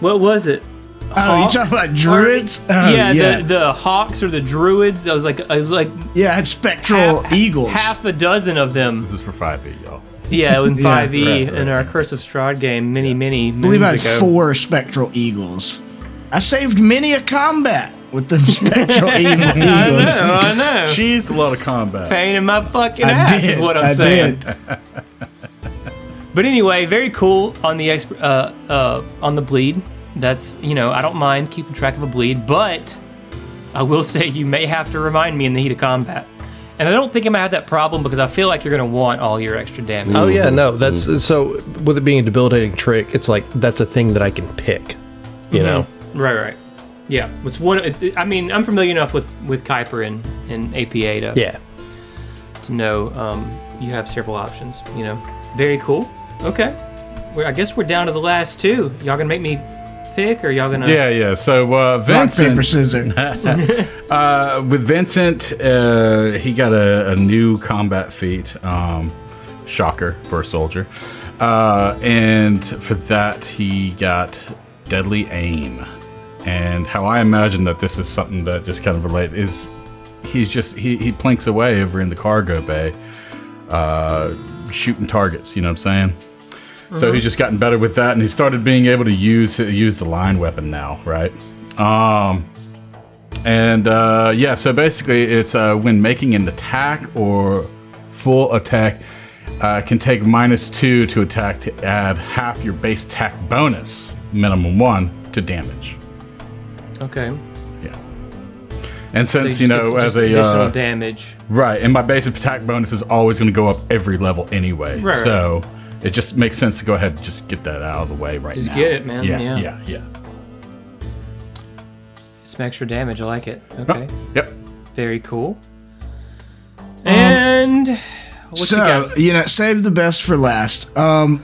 What was it? Oh, you Hawks? talking about druids? Oh, yeah, yeah, The, the hawks or the druids. That was like it was like yeah. It's spectral half, eagles. half a dozen of them. This is for 5e, y'all. Yeah, in Yeah. 5e Right, right, in our. Curse of Strahd game many, many I believe I had moons ago. four spectral eagles. I saved many a combat with them spectral eagle- I know. I know. She's a lot of combat. Pain in my fucking I ass did. is what I'm I saying. did. But anyway, very cool on the exp- uh, uh, on the bleed. That's you know I don't mind keeping track of a bleed, but I will say you may have to remind me in the heat of combat. And I don't think I'm gonna have that problem because I feel like you're gonna want all your extra damage. Oh yeah, no, that's so. With it being a debilitating trick, it's like that's a thing that I can pick. You know, Right, right. Yeah, it's one. It's, I mean, I'm familiar enough with with Kuiper and, and APA to yeah. to know um, you have several options. You know, very cool. Okay, well, I guess we're down to the last two. Y'all gonna make me pick, or y'all gonna? Yeah, yeah. So uh, Rock, Vincent, paper, scissors. uh, with Vincent, uh, he got a, a new combat feat, um, shocker for a soldier, uh, and for that he got deadly aim. And how I imagine that this is something that just kind of relate is he's just he, he plinks away over in the cargo bay, uh, shooting targets. You know what I'm saying? So he's just gotten better with that, and he started being able to use use the line weapon now, right? Um, and uh, yeah, so basically, it's uh, when making an attack or full attack, uh, can take minus two to attack to add half your base attack bonus, minimum one, to damage. Okay. Yeah. And So since you you know, as a additional uh, damage. right, and my basic attack bonus is always going to go up every level anyway. Right, so it just makes sense to go ahead and just get that out of the way right Just now. get it, man. Yeah, Yeah. yeah, yeah. Some extra damage. I like it. Okay. Yep. Very cool. And what so you got? you know, save the best for last. Um,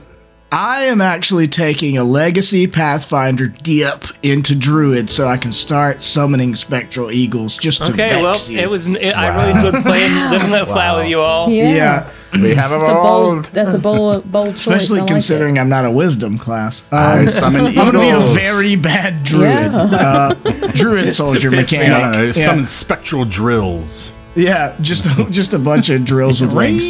I am actually taking a legacy Pathfinder dip into Druid so I can start summoning spectral eagles just to Okay, vex well, you. it was. It, I really enjoyed playing Live and Let Fly with you all. yeah, We have a That's a bold. That's a bold, bold choice. especially I like considering I'm not a wisdom class. I Um, summon I'm gonna be a very bad druid, Yeah. uh, druid soldier piss me mechanic. No, no, no, yeah. summon spectral drills. Yeah, just just a bunch of drills with wings.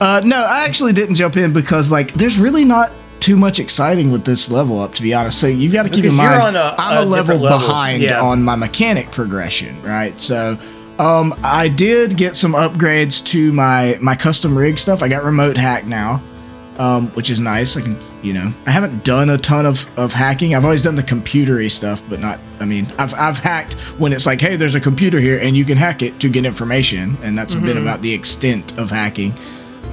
Uh, no, I actually didn't jump in because like there's really not too much exciting with this level up to be honest. So you've got to keep in Because you're mind on a- I'm a a, level level, behind yeah. on my mechanic progression, right? So um, I did get some upgrades to my my custom rig stuff. I got remote hack now. Um, which is nice. I can, you know, I haven't done a ton of, of hacking. I've always done the computery stuff, but not. I mean, I've I've hacked when it's like, hey, there's a computer here, and you can hack it to get information, and that's a bit about the extent of hacking.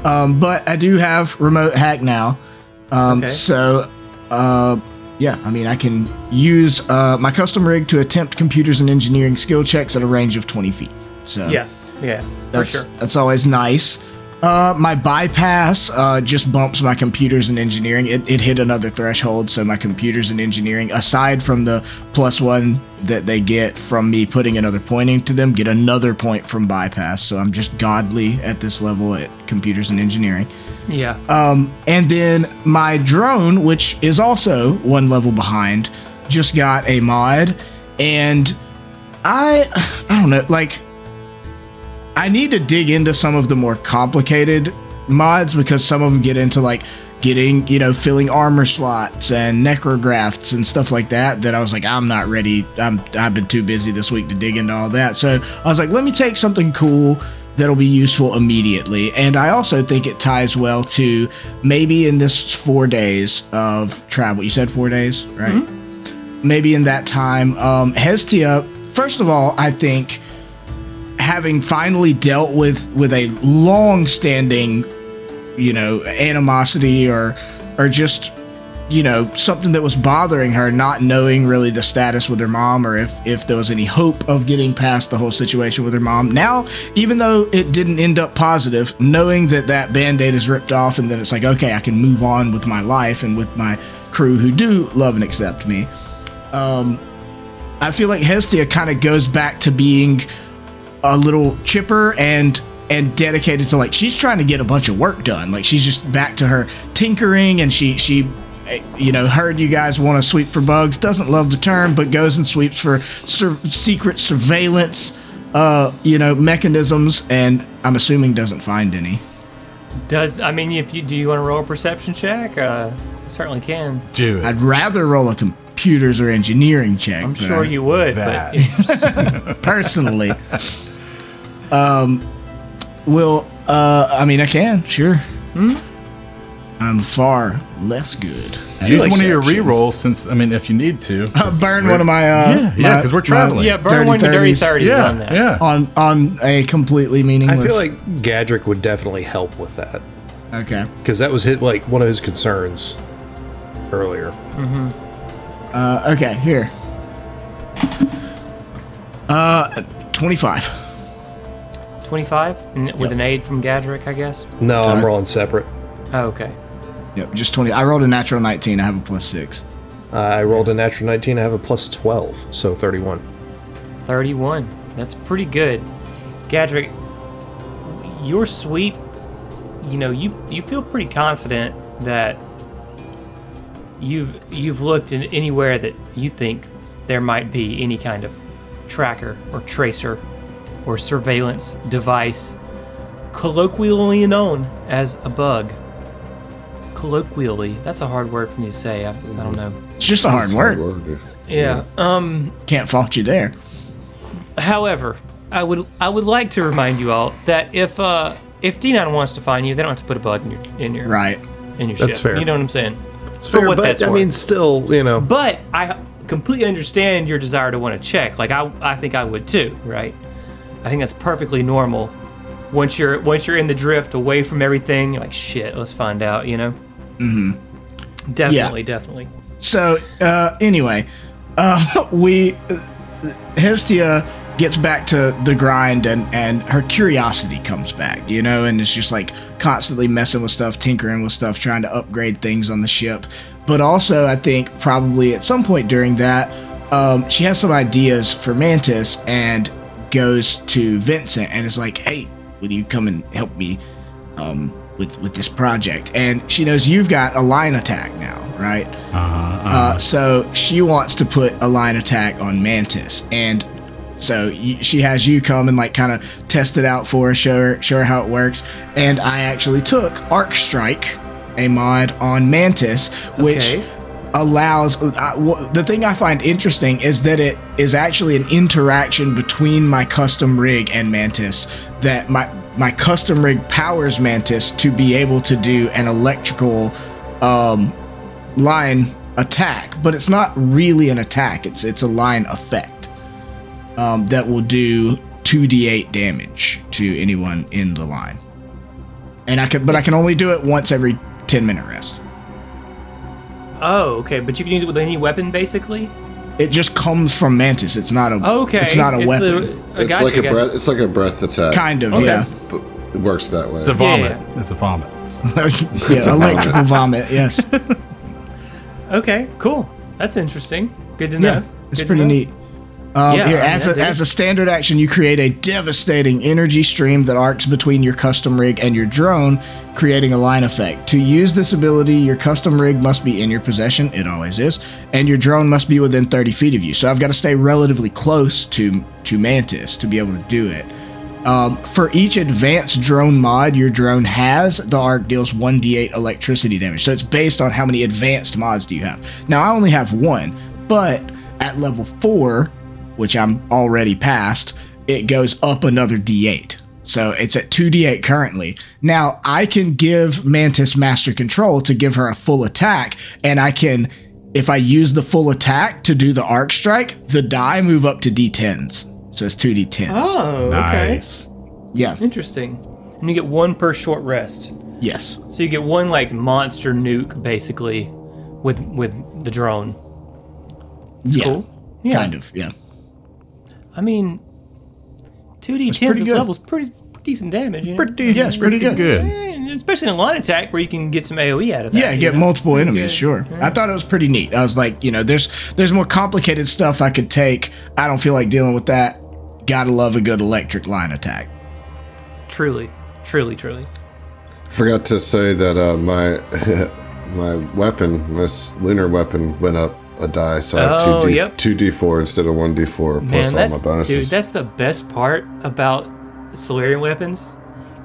Um, but I do have remote hack now, um, Okay. so uh, yeah, I mean, I can use uh, my custom rig to attempt computers and engineering skill checks at a range of 20 feet. So Yeah, yeah, that's sure. that's always nice. Uh, my bypass uh, just bumps my computers and engineering. It, it hit another threshold, so my computers and engineering, aside from the plus one that they get from me putting another point into them, get another point from bypass. So I'm just godly at this level at computers and engineering. Yeah. Um, and then my drone, which is also one level behind, just got a mod, and I, I don't know, like, I need to dig into some of the more complicated mods because some of them get into like getting, you know, filling armor slots and necrografts and stuff like that. That I was like, I'm not ready. I'm I've been too busy this week to dig into all that. So I was like, let me take something cool that'll be useful immediately. And I also think it ties well to maybe in this four days of travel. You said four days, right? Maybe in that time, um, Hestia first of all, I think having finally dealt with with a long-standing, you know, animosity or or just you know something that was bothering her, not knowing really the status with her mom or if if there was any hope of getting past the whole situation with her mom. Now, even though it didn't end up positive, knowing that that band-aid is ripped off and then it's like okay, I can move on with my life and with my crew who do love and accept me. Um, I feel like Hestia kind of goes back to being a little chipper and and dedicated to like she's trying to get a bunch of work done. Like she's just back to her tinkering and she she you know heard you guys want to sweep for bugs. Doesn't love the term, but goes and sweeps for sur- secret surveillance. Uh, you know mechanisms, and I'm assuming doesn't find any. Does I mean if you do you want to roll a perception check? Uh, certainly can. Do it. I'd rather roll a computers or engineering check. I'm sure I- you would, That. but personally. Um, well, uh, I mean, I can, sure. I'm far less good. at Use one of your perception. re-rolls since I mean, if you need to. Uh, burn one of my. Uh, Yeah, yeah, my- 'cause we're my traveling. yeah, burn dirty one to dirty 30s thirty Yeah, on that. yeah. on on a completely meaningless. I feel like Gadrick would definitely help with that okay. because that was hit like one of his concerns earlier. Uh, okay, here. Uh, twenty-five. Twenty-five with an aid from Gadrick, I guess. No, I'm Uh, rolling separate. Oh, okay. Yep, just twenty. I rolled a natural nineteen. I have a plus six. Uh, I rolled a natural 19. I have a plus 12, so 31. 31. That's pretty good. Gadrick, your sweep, you know, you you feel pretty confident that you've you've looked in anywhere that you think there might be any kind of tracker or tracer or surveillance device colloquially known as a bug. Colloquially, that's a hard word for me to say. I, I don't know. It's just a hard word. Word. Yeah. Um Can't fault you there. However, I would I would like to remind you all that if uh if D9 wants to find you, they don't have to put a bug in your in your Right. in your That's ship. fair. You know what I'm saying? It's fair, what but that's I worth. mean, still, you know. But I completely understand your desire to want to check. Like I I think I would too, right? I think that's perfectly normal. Once you're once you're in the drift away from everything, you're like shit, let's find out, you know? Mm-hmm. Definitely, definitely. So uh, anyway, uh, we Hestia gets back to the grind and and her curiosity comes back, you know, and it's just like constantly messing with stuff, tinkering with stuff, trying to upgrade things on the ship. But also, I think probably at some point during that, um, she has some ideas for Mantis and goes to Vincent and is like, "Hey, will you come and help me um, with with this project?" And she knows you've got a line attack now, right? Uh-huh, Uh, so she wants to put a line attack on Mantis, and so she has you come and like kind of test it out for her, show her, show her how it works. And I actually took Arc Strike, a mod on Mantis, which Okay. Allows. Uh, wh- the thing I find interesting is that it is actually an interaction between my custom rig and Mantis. That my my custom rig powers Mantis to be able to do an electrical. Um, line attack, but it's not really an attack. It's it's a line effect um, that will do two d8 damage to anyone in the line. And I can, but I can only do it once every ten minute rest. Oh, okay. But you can use it with any weapon basically? It just comes from Mantis. It's not a. Okay. It's not a weapon. A, It's gotcha, like a gotcha. breath. It's like a breath attack. kind of, Okay. yeah. But it works that way. It's a vomit. yeah. It's a vomit. yeah, electrical vomit. Yes. Okay, cool. That's interesting. Good to know. Yeah, it's Good pretty know. neat. Um, Yeah, here, as, a, as a standard action, you create a devastating energy stream that arcs between your custom rig and your drone, creating a line effect. To use this ability, your custom rig must be in your possession, it always is, and your drone must be within 30 feet of you. So I've got to stay relatively close to, to Mantis to be able to do it. Um, for each advanced drone mod your drone has, the arc deals 1d8 electricity damage. So it's based on how many advanced mods do you have. Now I only have one, but at level 4, which I'm already past, it goes up another d8. So it's at 2d8 currently. Now I can give Mantis master control to give her a full attack, and I can if I use the full attack to do the arc strike, the die move up to d10s. So it's 2d10s. Oh, okay. Nice. Yeah. Interesting. And you get one per short rest. Yes. So you get one like monster nuke basically with with the drone. yeah. Cool. Yeah. Kind of. Yeah. I mean, two d ten pretty this good. level's pretty decent damage. You know? Pretty, Yeah, it's pretty good. Eh, Especially in a line attack where you can get some AOE out of that. Yeah, get know? multiple enemies. Good. Sure. I thought it was pretty neat. I was like, you know, there's there's more complicated stuff I could take. I don't feel like dealing with that. Gotta love a good electric line attack. Truly, truly, truly. Forgot to say that uh, my my weapon, my lunar weapon, went up a die, so I have Oh, two D yep. two D four instead of one D four plus Man, all my bonuses. dude. That's the best part about Solarian weapons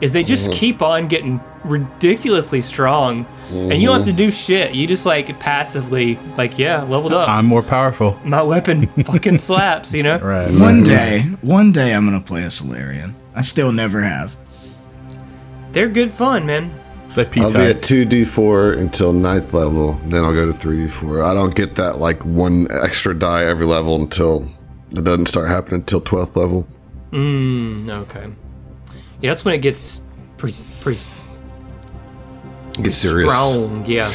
is they Mm-hmm. just keep on getting ridiculously strong, and you don't have to do shit. You just like passively, like, yeah, leveled up. I'm more powerful. My weapon fucking slaps, you know. Right. One day, one day I'm gonna play a Solarian. I still never have. They're good fun, man. I'll be at two D four until ninth level, then I'll go to three D four. I don't get that like one extra die every level until it doesn't start happening until twelfth level. Mm, okay. Yeah, that's when it gets pretty pretty Get serious. strong. Yeah.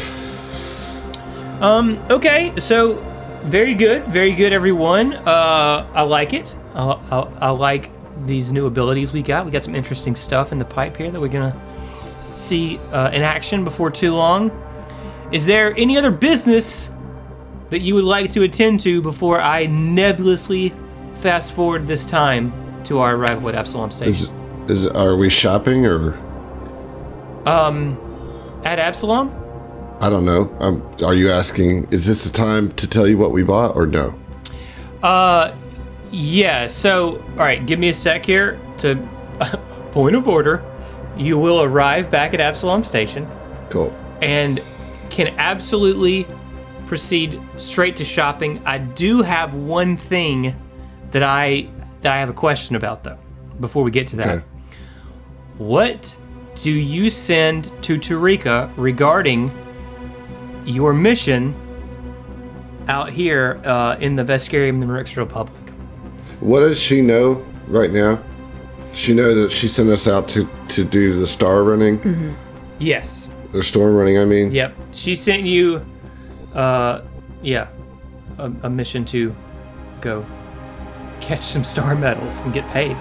Um. Okay. So, very good. Very good, everyone. Uh, I like it. I, I, I like these new abilities we got. We got some interesting stuff in the pipe here that we're gonna see uh, in action before too long. Is there any other business that you would like to attend to before I nebulously fast forward this time to our arrival at Absalom Station? Is is are we shopping or Um, at Absalom? I don't know. Um, are you asking? Is this the time to tell you what we bought or no? Uh, yeah, so, all right, give me a sec here to point of order. You will arrive back at Absalom Station Cool. and can absolutely proceed straight to shopping. I do have one thing that I that I have a question about though before we get to that. Okay. What do you send to Tarika regarding your mission out here uh, in the Veskarium, the Merixter Republic? What does she know right now? She know that she sent us out to to do the star running, Yes. or storm running. I mean, Yep. She sent you, uh, yeah, a, a mission to go catch some star medals and get paid.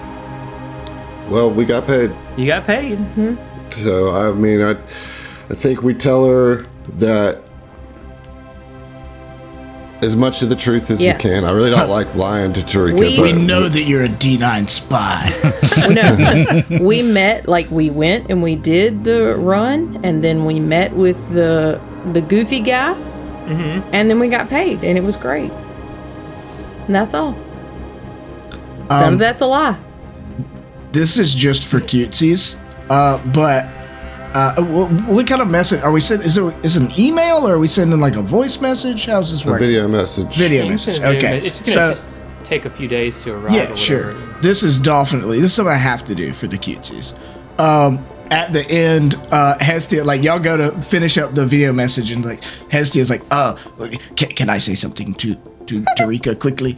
well, we got paid. You got paid. So I mean, I I think we tell her that as much of the truth as Yeah. we can. I really don't like lying to Tarika, We- We know that you're a D9 spy. no, we met like we went and we did the run, and then we met with the the goofy guy, and then we got paid, and it was great. And that's all. None of that's a lie. this is just for cutesies. Uh, but uh, what kind of message are we sending? Is it is it an email or are we sending like a voice message? How's this working? a video message. Video You message. send Okay. but It's gonna So just take a few days to arrive. yeah, whatever. sure. This is definitely this is something I have to do for the cutesies. Um, at the end, uh, Hestia, like y'all go to finish up the video message, and like Hestia's like, "Uh, can, can I say something to to Tarika quickly?"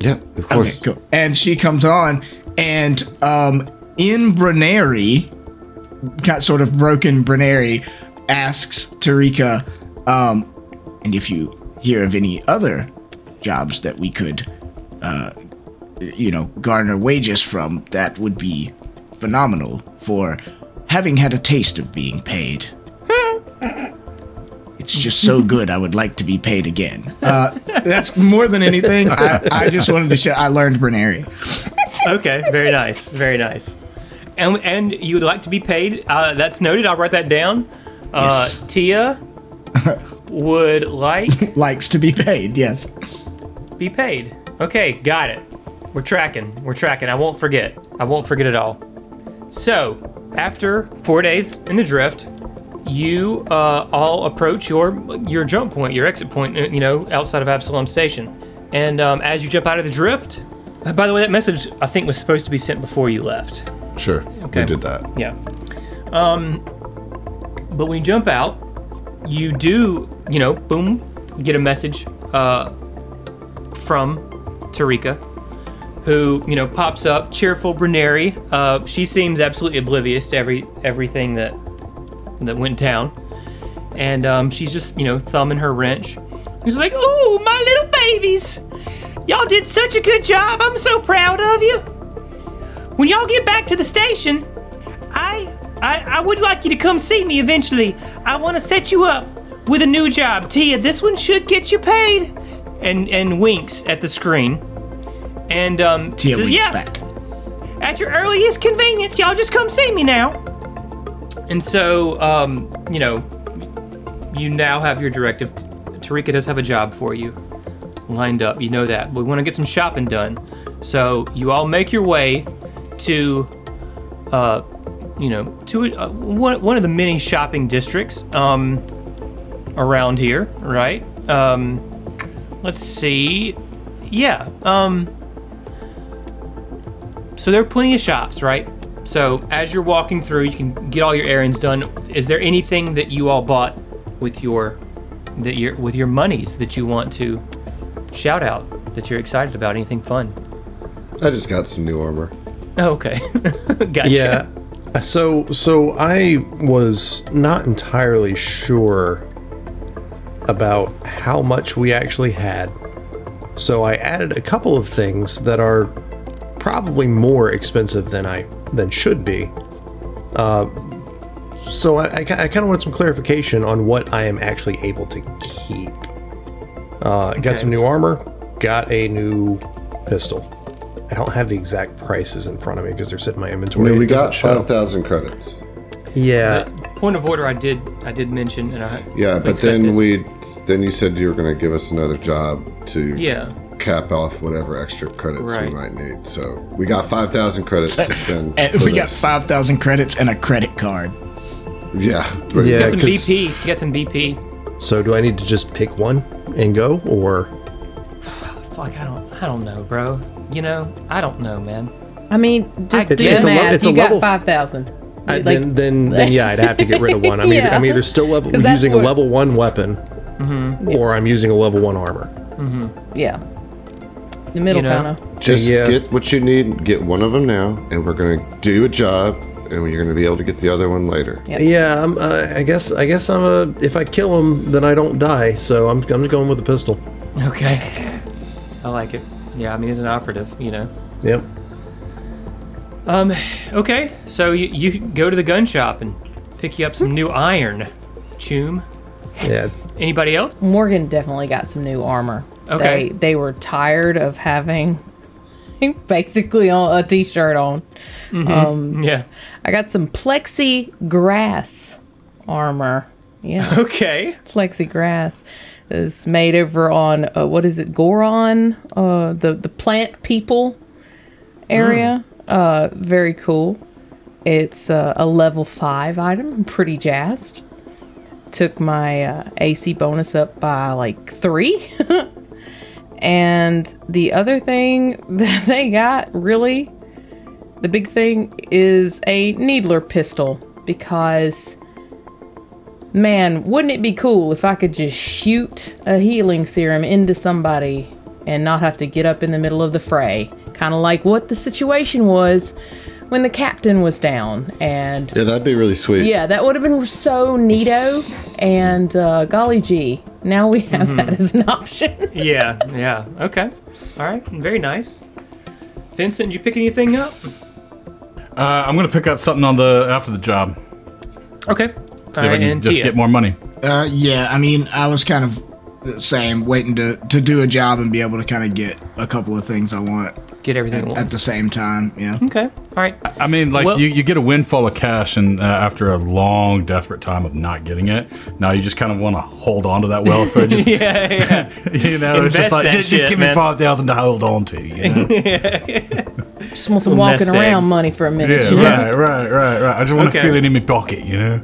Yeah, of Okay, course. cool. And she comes on, and um, in Bruneri, got sort of broken Bruneri, asks Tarika, um, and if you hear of any other jobs that we could, uh, you know, garner wages from, that would be phenomenal for having had a taste of being paid. It's just so good. I would like to be paid again. Uh, that's more than anything. I, I just wanted to show. I learned Bruneri. Okay. Very nice. Very nice. And and you would like to be paid? Uh, that's noted. I'll write that down. Uh, Yes. Tia would like Likes to be paid. Yes. be paid. Okay, got it. We're tracking. We're tracking. I won't forget. I won't forget at all. So, after four days in the drift, you uh, all approach your your jump point, your exit point. uh, You know, outside of Absalom Station. And um, as you jump out of the drift, uh, by the way, that message I think was supposed to be sent before you left. Sure, Okay. we did that. Yeah. Um, but when you jump out, you do, you know, boom, get a message uh, from Tarika, who you know pops up, cheerful Bruneri. Uh, she seems absolutely oblivious to every everything that that went down, and um, she's just you know thumbing her wrench. She's like, "Oh, my little babies, y'all did such a good job. I'm so proud of you. When y'all get back to the station, I I, I would like you to come see me eventually. I want to set you up with a new job. Tia, this one should get you paid." And and winks at the screen. And um, Tia says, winks yeah, back. at your earliest convenience, y'all just come see me now. And so, um, you know, you now have your directive. Tarika does have a job for you lined up. You know that. We want to get some shopping done. So you all make your way to, uh, you know, to uh, one, one of the many shopping districts um, around here, right? Um, let's see. Yeah. Um, so there are plenty of shops, right? So as you're walking through, you can get all your errands done. Is there anything that you all bought with your that your with your monies that you want to shout out that you're excited about? Anything fun? I just got some new armor. Oh, okay, gotcha. Yeah. So so I was not entirely sure about how much we actually had. So I added a couple of things that are probably more expensive than I than should be. Uh, so I, I, I kind of want some clarification on what I am actually able to keep. Uh, Okay. Got some new armor. Got a new pistol. I don't have the exact prices in front of me because they're sitting in my I inventory. mean, we got five thousand credits. Yeah, Point of order, I did I did mention, and I Yeah, but then this. we, then you said you were going to give us another job to yeah cap off whatever extra credits Right. we might need. So we got five thousand credits to spend. And for we got 5,000 credits and a credit card. Yeah, Yeah, got some 'cause- BP. Get some BP. So do I need to just pick one and go, or Fuck, I don't I don't know, bro. You know, I don't know, man. I mean, just It's- do it's the a le- math. it's a you level- got five thousand. I, then then then yeah, I'd have to get rid of one. I'm, either, Yeah. I'm either still level 'Cause that's using a level one weapon, Mm-hmm. or I'm using a level one armor. yeah, the middle You know? kind of. Just Yeah. get what you need. Get one of them now, and we're going to do a job, and you're going to be able to get the other one later. Yeah, I'm, uh, I guess I guess I'm a. If I kill him, then I don't die. So I'm I'm going with the pistol. Okay. I like it. Yeah, I mean, he's an operative, you know. Yep. Um, okay, so you, you go to the gun shop and pick you up some new iron. Choom. Yeah. Anybody else? Morgan definitely got some new armor. Okay. They, they were tired of having basically on- a t-shirt on. Yeah. I got some plexi grass armor. Yeah, Okay. plexiglass is made over on uh, what is it, Goron? Uh, the the plant people area. Uh, very cool. It's uh, a level five item. I'm pretty jazzed. Took my uh, AC bonus up by like three. and the other thing that they got really, the big thing is a needler pistol because man, wouldn't it be cool if I could just shoot a healing serum into somebody and not have to get up in the middle of the fray? Kind of like what the situation was when the captain was down. And Yeah, that'd be really sweet. yeah, that would have been so neato. And uh, golly gee, now we have that as an option. Yeah, yeah. Okay. All right. Very nice. Vincent, did you pick anything up? Uh, I'm gonna pick up something on the after the job. Okay. See if I can just get more money. Uh, yeah, I mean, I was kind of the same, waiting to, to do a job and be able to kind of get a couple of things I want Get everything. at, at the same time. Yeah. okay. All right. I mean, like Well- you, you get a windfall of cash, and uh, after a long, desperate time of not getting it, now you just kind of want to hold on to that wealth for just yeah, yeah. you know, it's just like that just, just shit, give me five thousand to hold on to. You know? Just want some walking nest egg. around money for a minute. yeah, you know? right, right, right, right. I just want Okay. to feel it in my pocket. You know.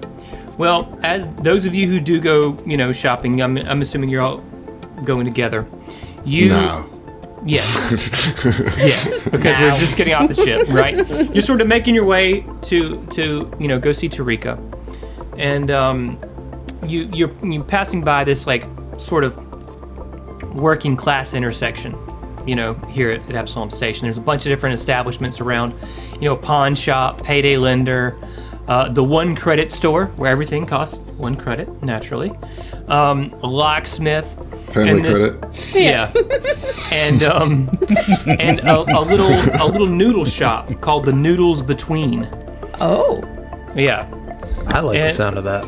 Well, as those of you who do go, you know, shopping, I'm, I'm assuming you're all going together. You, No. yes, yes, because we're just getting off the ship, right? You're sort of making your way to to you know go see Tarika, and um, you you're you're passing by this like sort of working class intersection. You know, here at, at Absalom Station, there's a bunch of different establishments around. You know, a pawn shop, payday lender, uh, the one credit store where everything costs one credit naturally, um, locksmith, Family and this- credit. yeah, and um, and a, a little a little noodle shop called the Noodles Between. Oh, Yeah. I like the sound of that.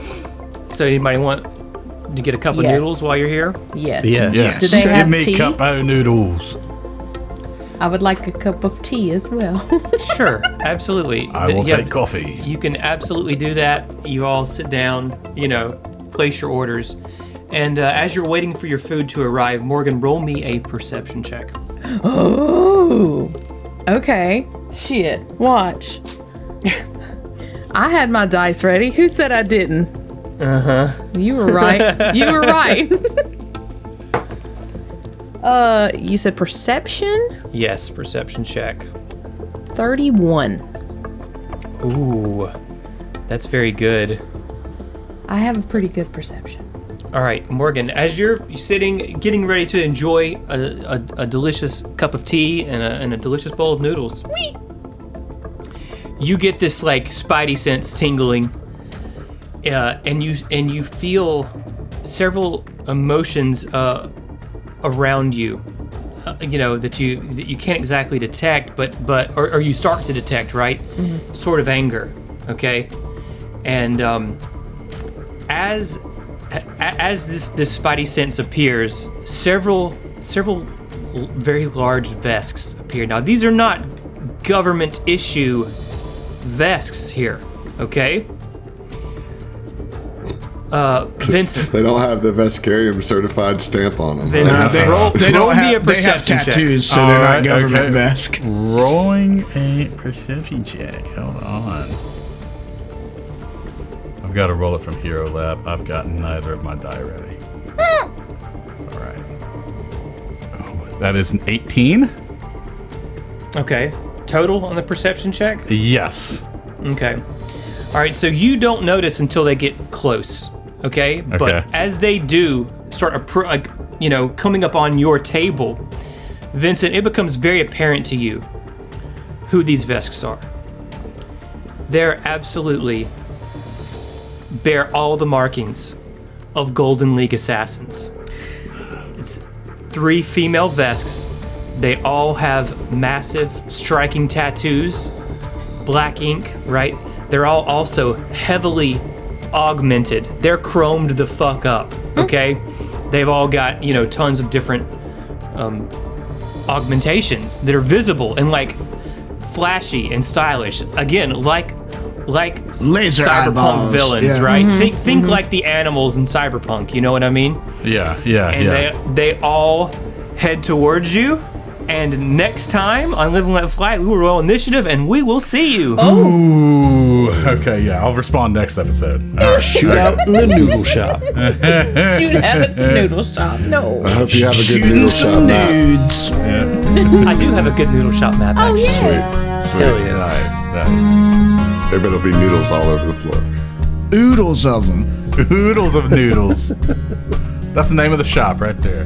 So anybody want to get a cup of noodles while you're here? yes. Yeah. Yes. Do they Give me tea? cup of noodles. I would like a cup of tea as well. Sure, absolutely. I will yeah, take coffee. You can absolutely do that. You all sit down, you know, place your orders. And uh, as you're waiting for your food to arrive, Morgan, roll me a perception check. oh, okay. Shit. Watch. I had my dice ready. Who said I didn't? Uh huh. You were right. you were right. uh, you said perception. Yes, perception check. Thirty-one. Ooh, that's very good. I have a pretty good perception. All right, Morgan, as you're sitting, getting ready to enjoy a, a, a delicious cup of tea and a, and a delicious bowl of noodles, you get this like spidey sense tingling, uh, and you and you feel several emotions uh, around you. Uh, you know that you that you can't exactly detect, but but or, or you start to detect, right? Sort of anger, okay, and um, as as this this spidey sense appears, several several very large vesks appear. Now these are not government issue vesks here, okay? Uh, Vincent, They don't have the Veskarium certified stamp on them. Vincent, Uh, they, roll, they roll don't me a have. They have perception check. tattoos, so they're Alright, not government okay. vesk. Rolling a perception check. Hold on. I've got to roll it from Hero Lab. I've got neither of my die ready. It's all right. Oh, that is an 18. Okay, total on the perception check. Yes. Okay. All right, so you don't notice until they get close, okay? But as they do start appro- like, you know, coming up on your table, Vincent, it becomes very apparent to you who these Vesks are. They're absolutely bear all the markings of Golden League assassins. It's three female Vesks. They all have massive, striking tattoos black ink, right? They're all also heavily augmented. They're chromed the fuck up, hmm. okay? They've all got, you know, tons of different um, augmentations that are visible and like flashy and stylish. Again, like like Laser cyberpunk eyeballs, villains, yeah. right? Mm-hmm. Think think mm-hmm. like the animals in cyberpunk, you know what I mean? Yeah, yeah, and yeah. they they all head towards you. And next time on Live and Let Fly, we will roll initiative, and we will see you. Oh. Ooh. Okay, yeah. I'll respond next episode. Oh, all right. Shoot out in the noodle shop. Shoot out at the noodle shop. No. I hope you have a good Shooting noodle shop some map. nudes. I do have a good noodle shop map. Oh Actually. yeah. Sweet, sweet. Hell yeah. Nice, nice. There better be noodles all over the floor. Oodles of them. Oodles of noodles. That's the name of the shop right there.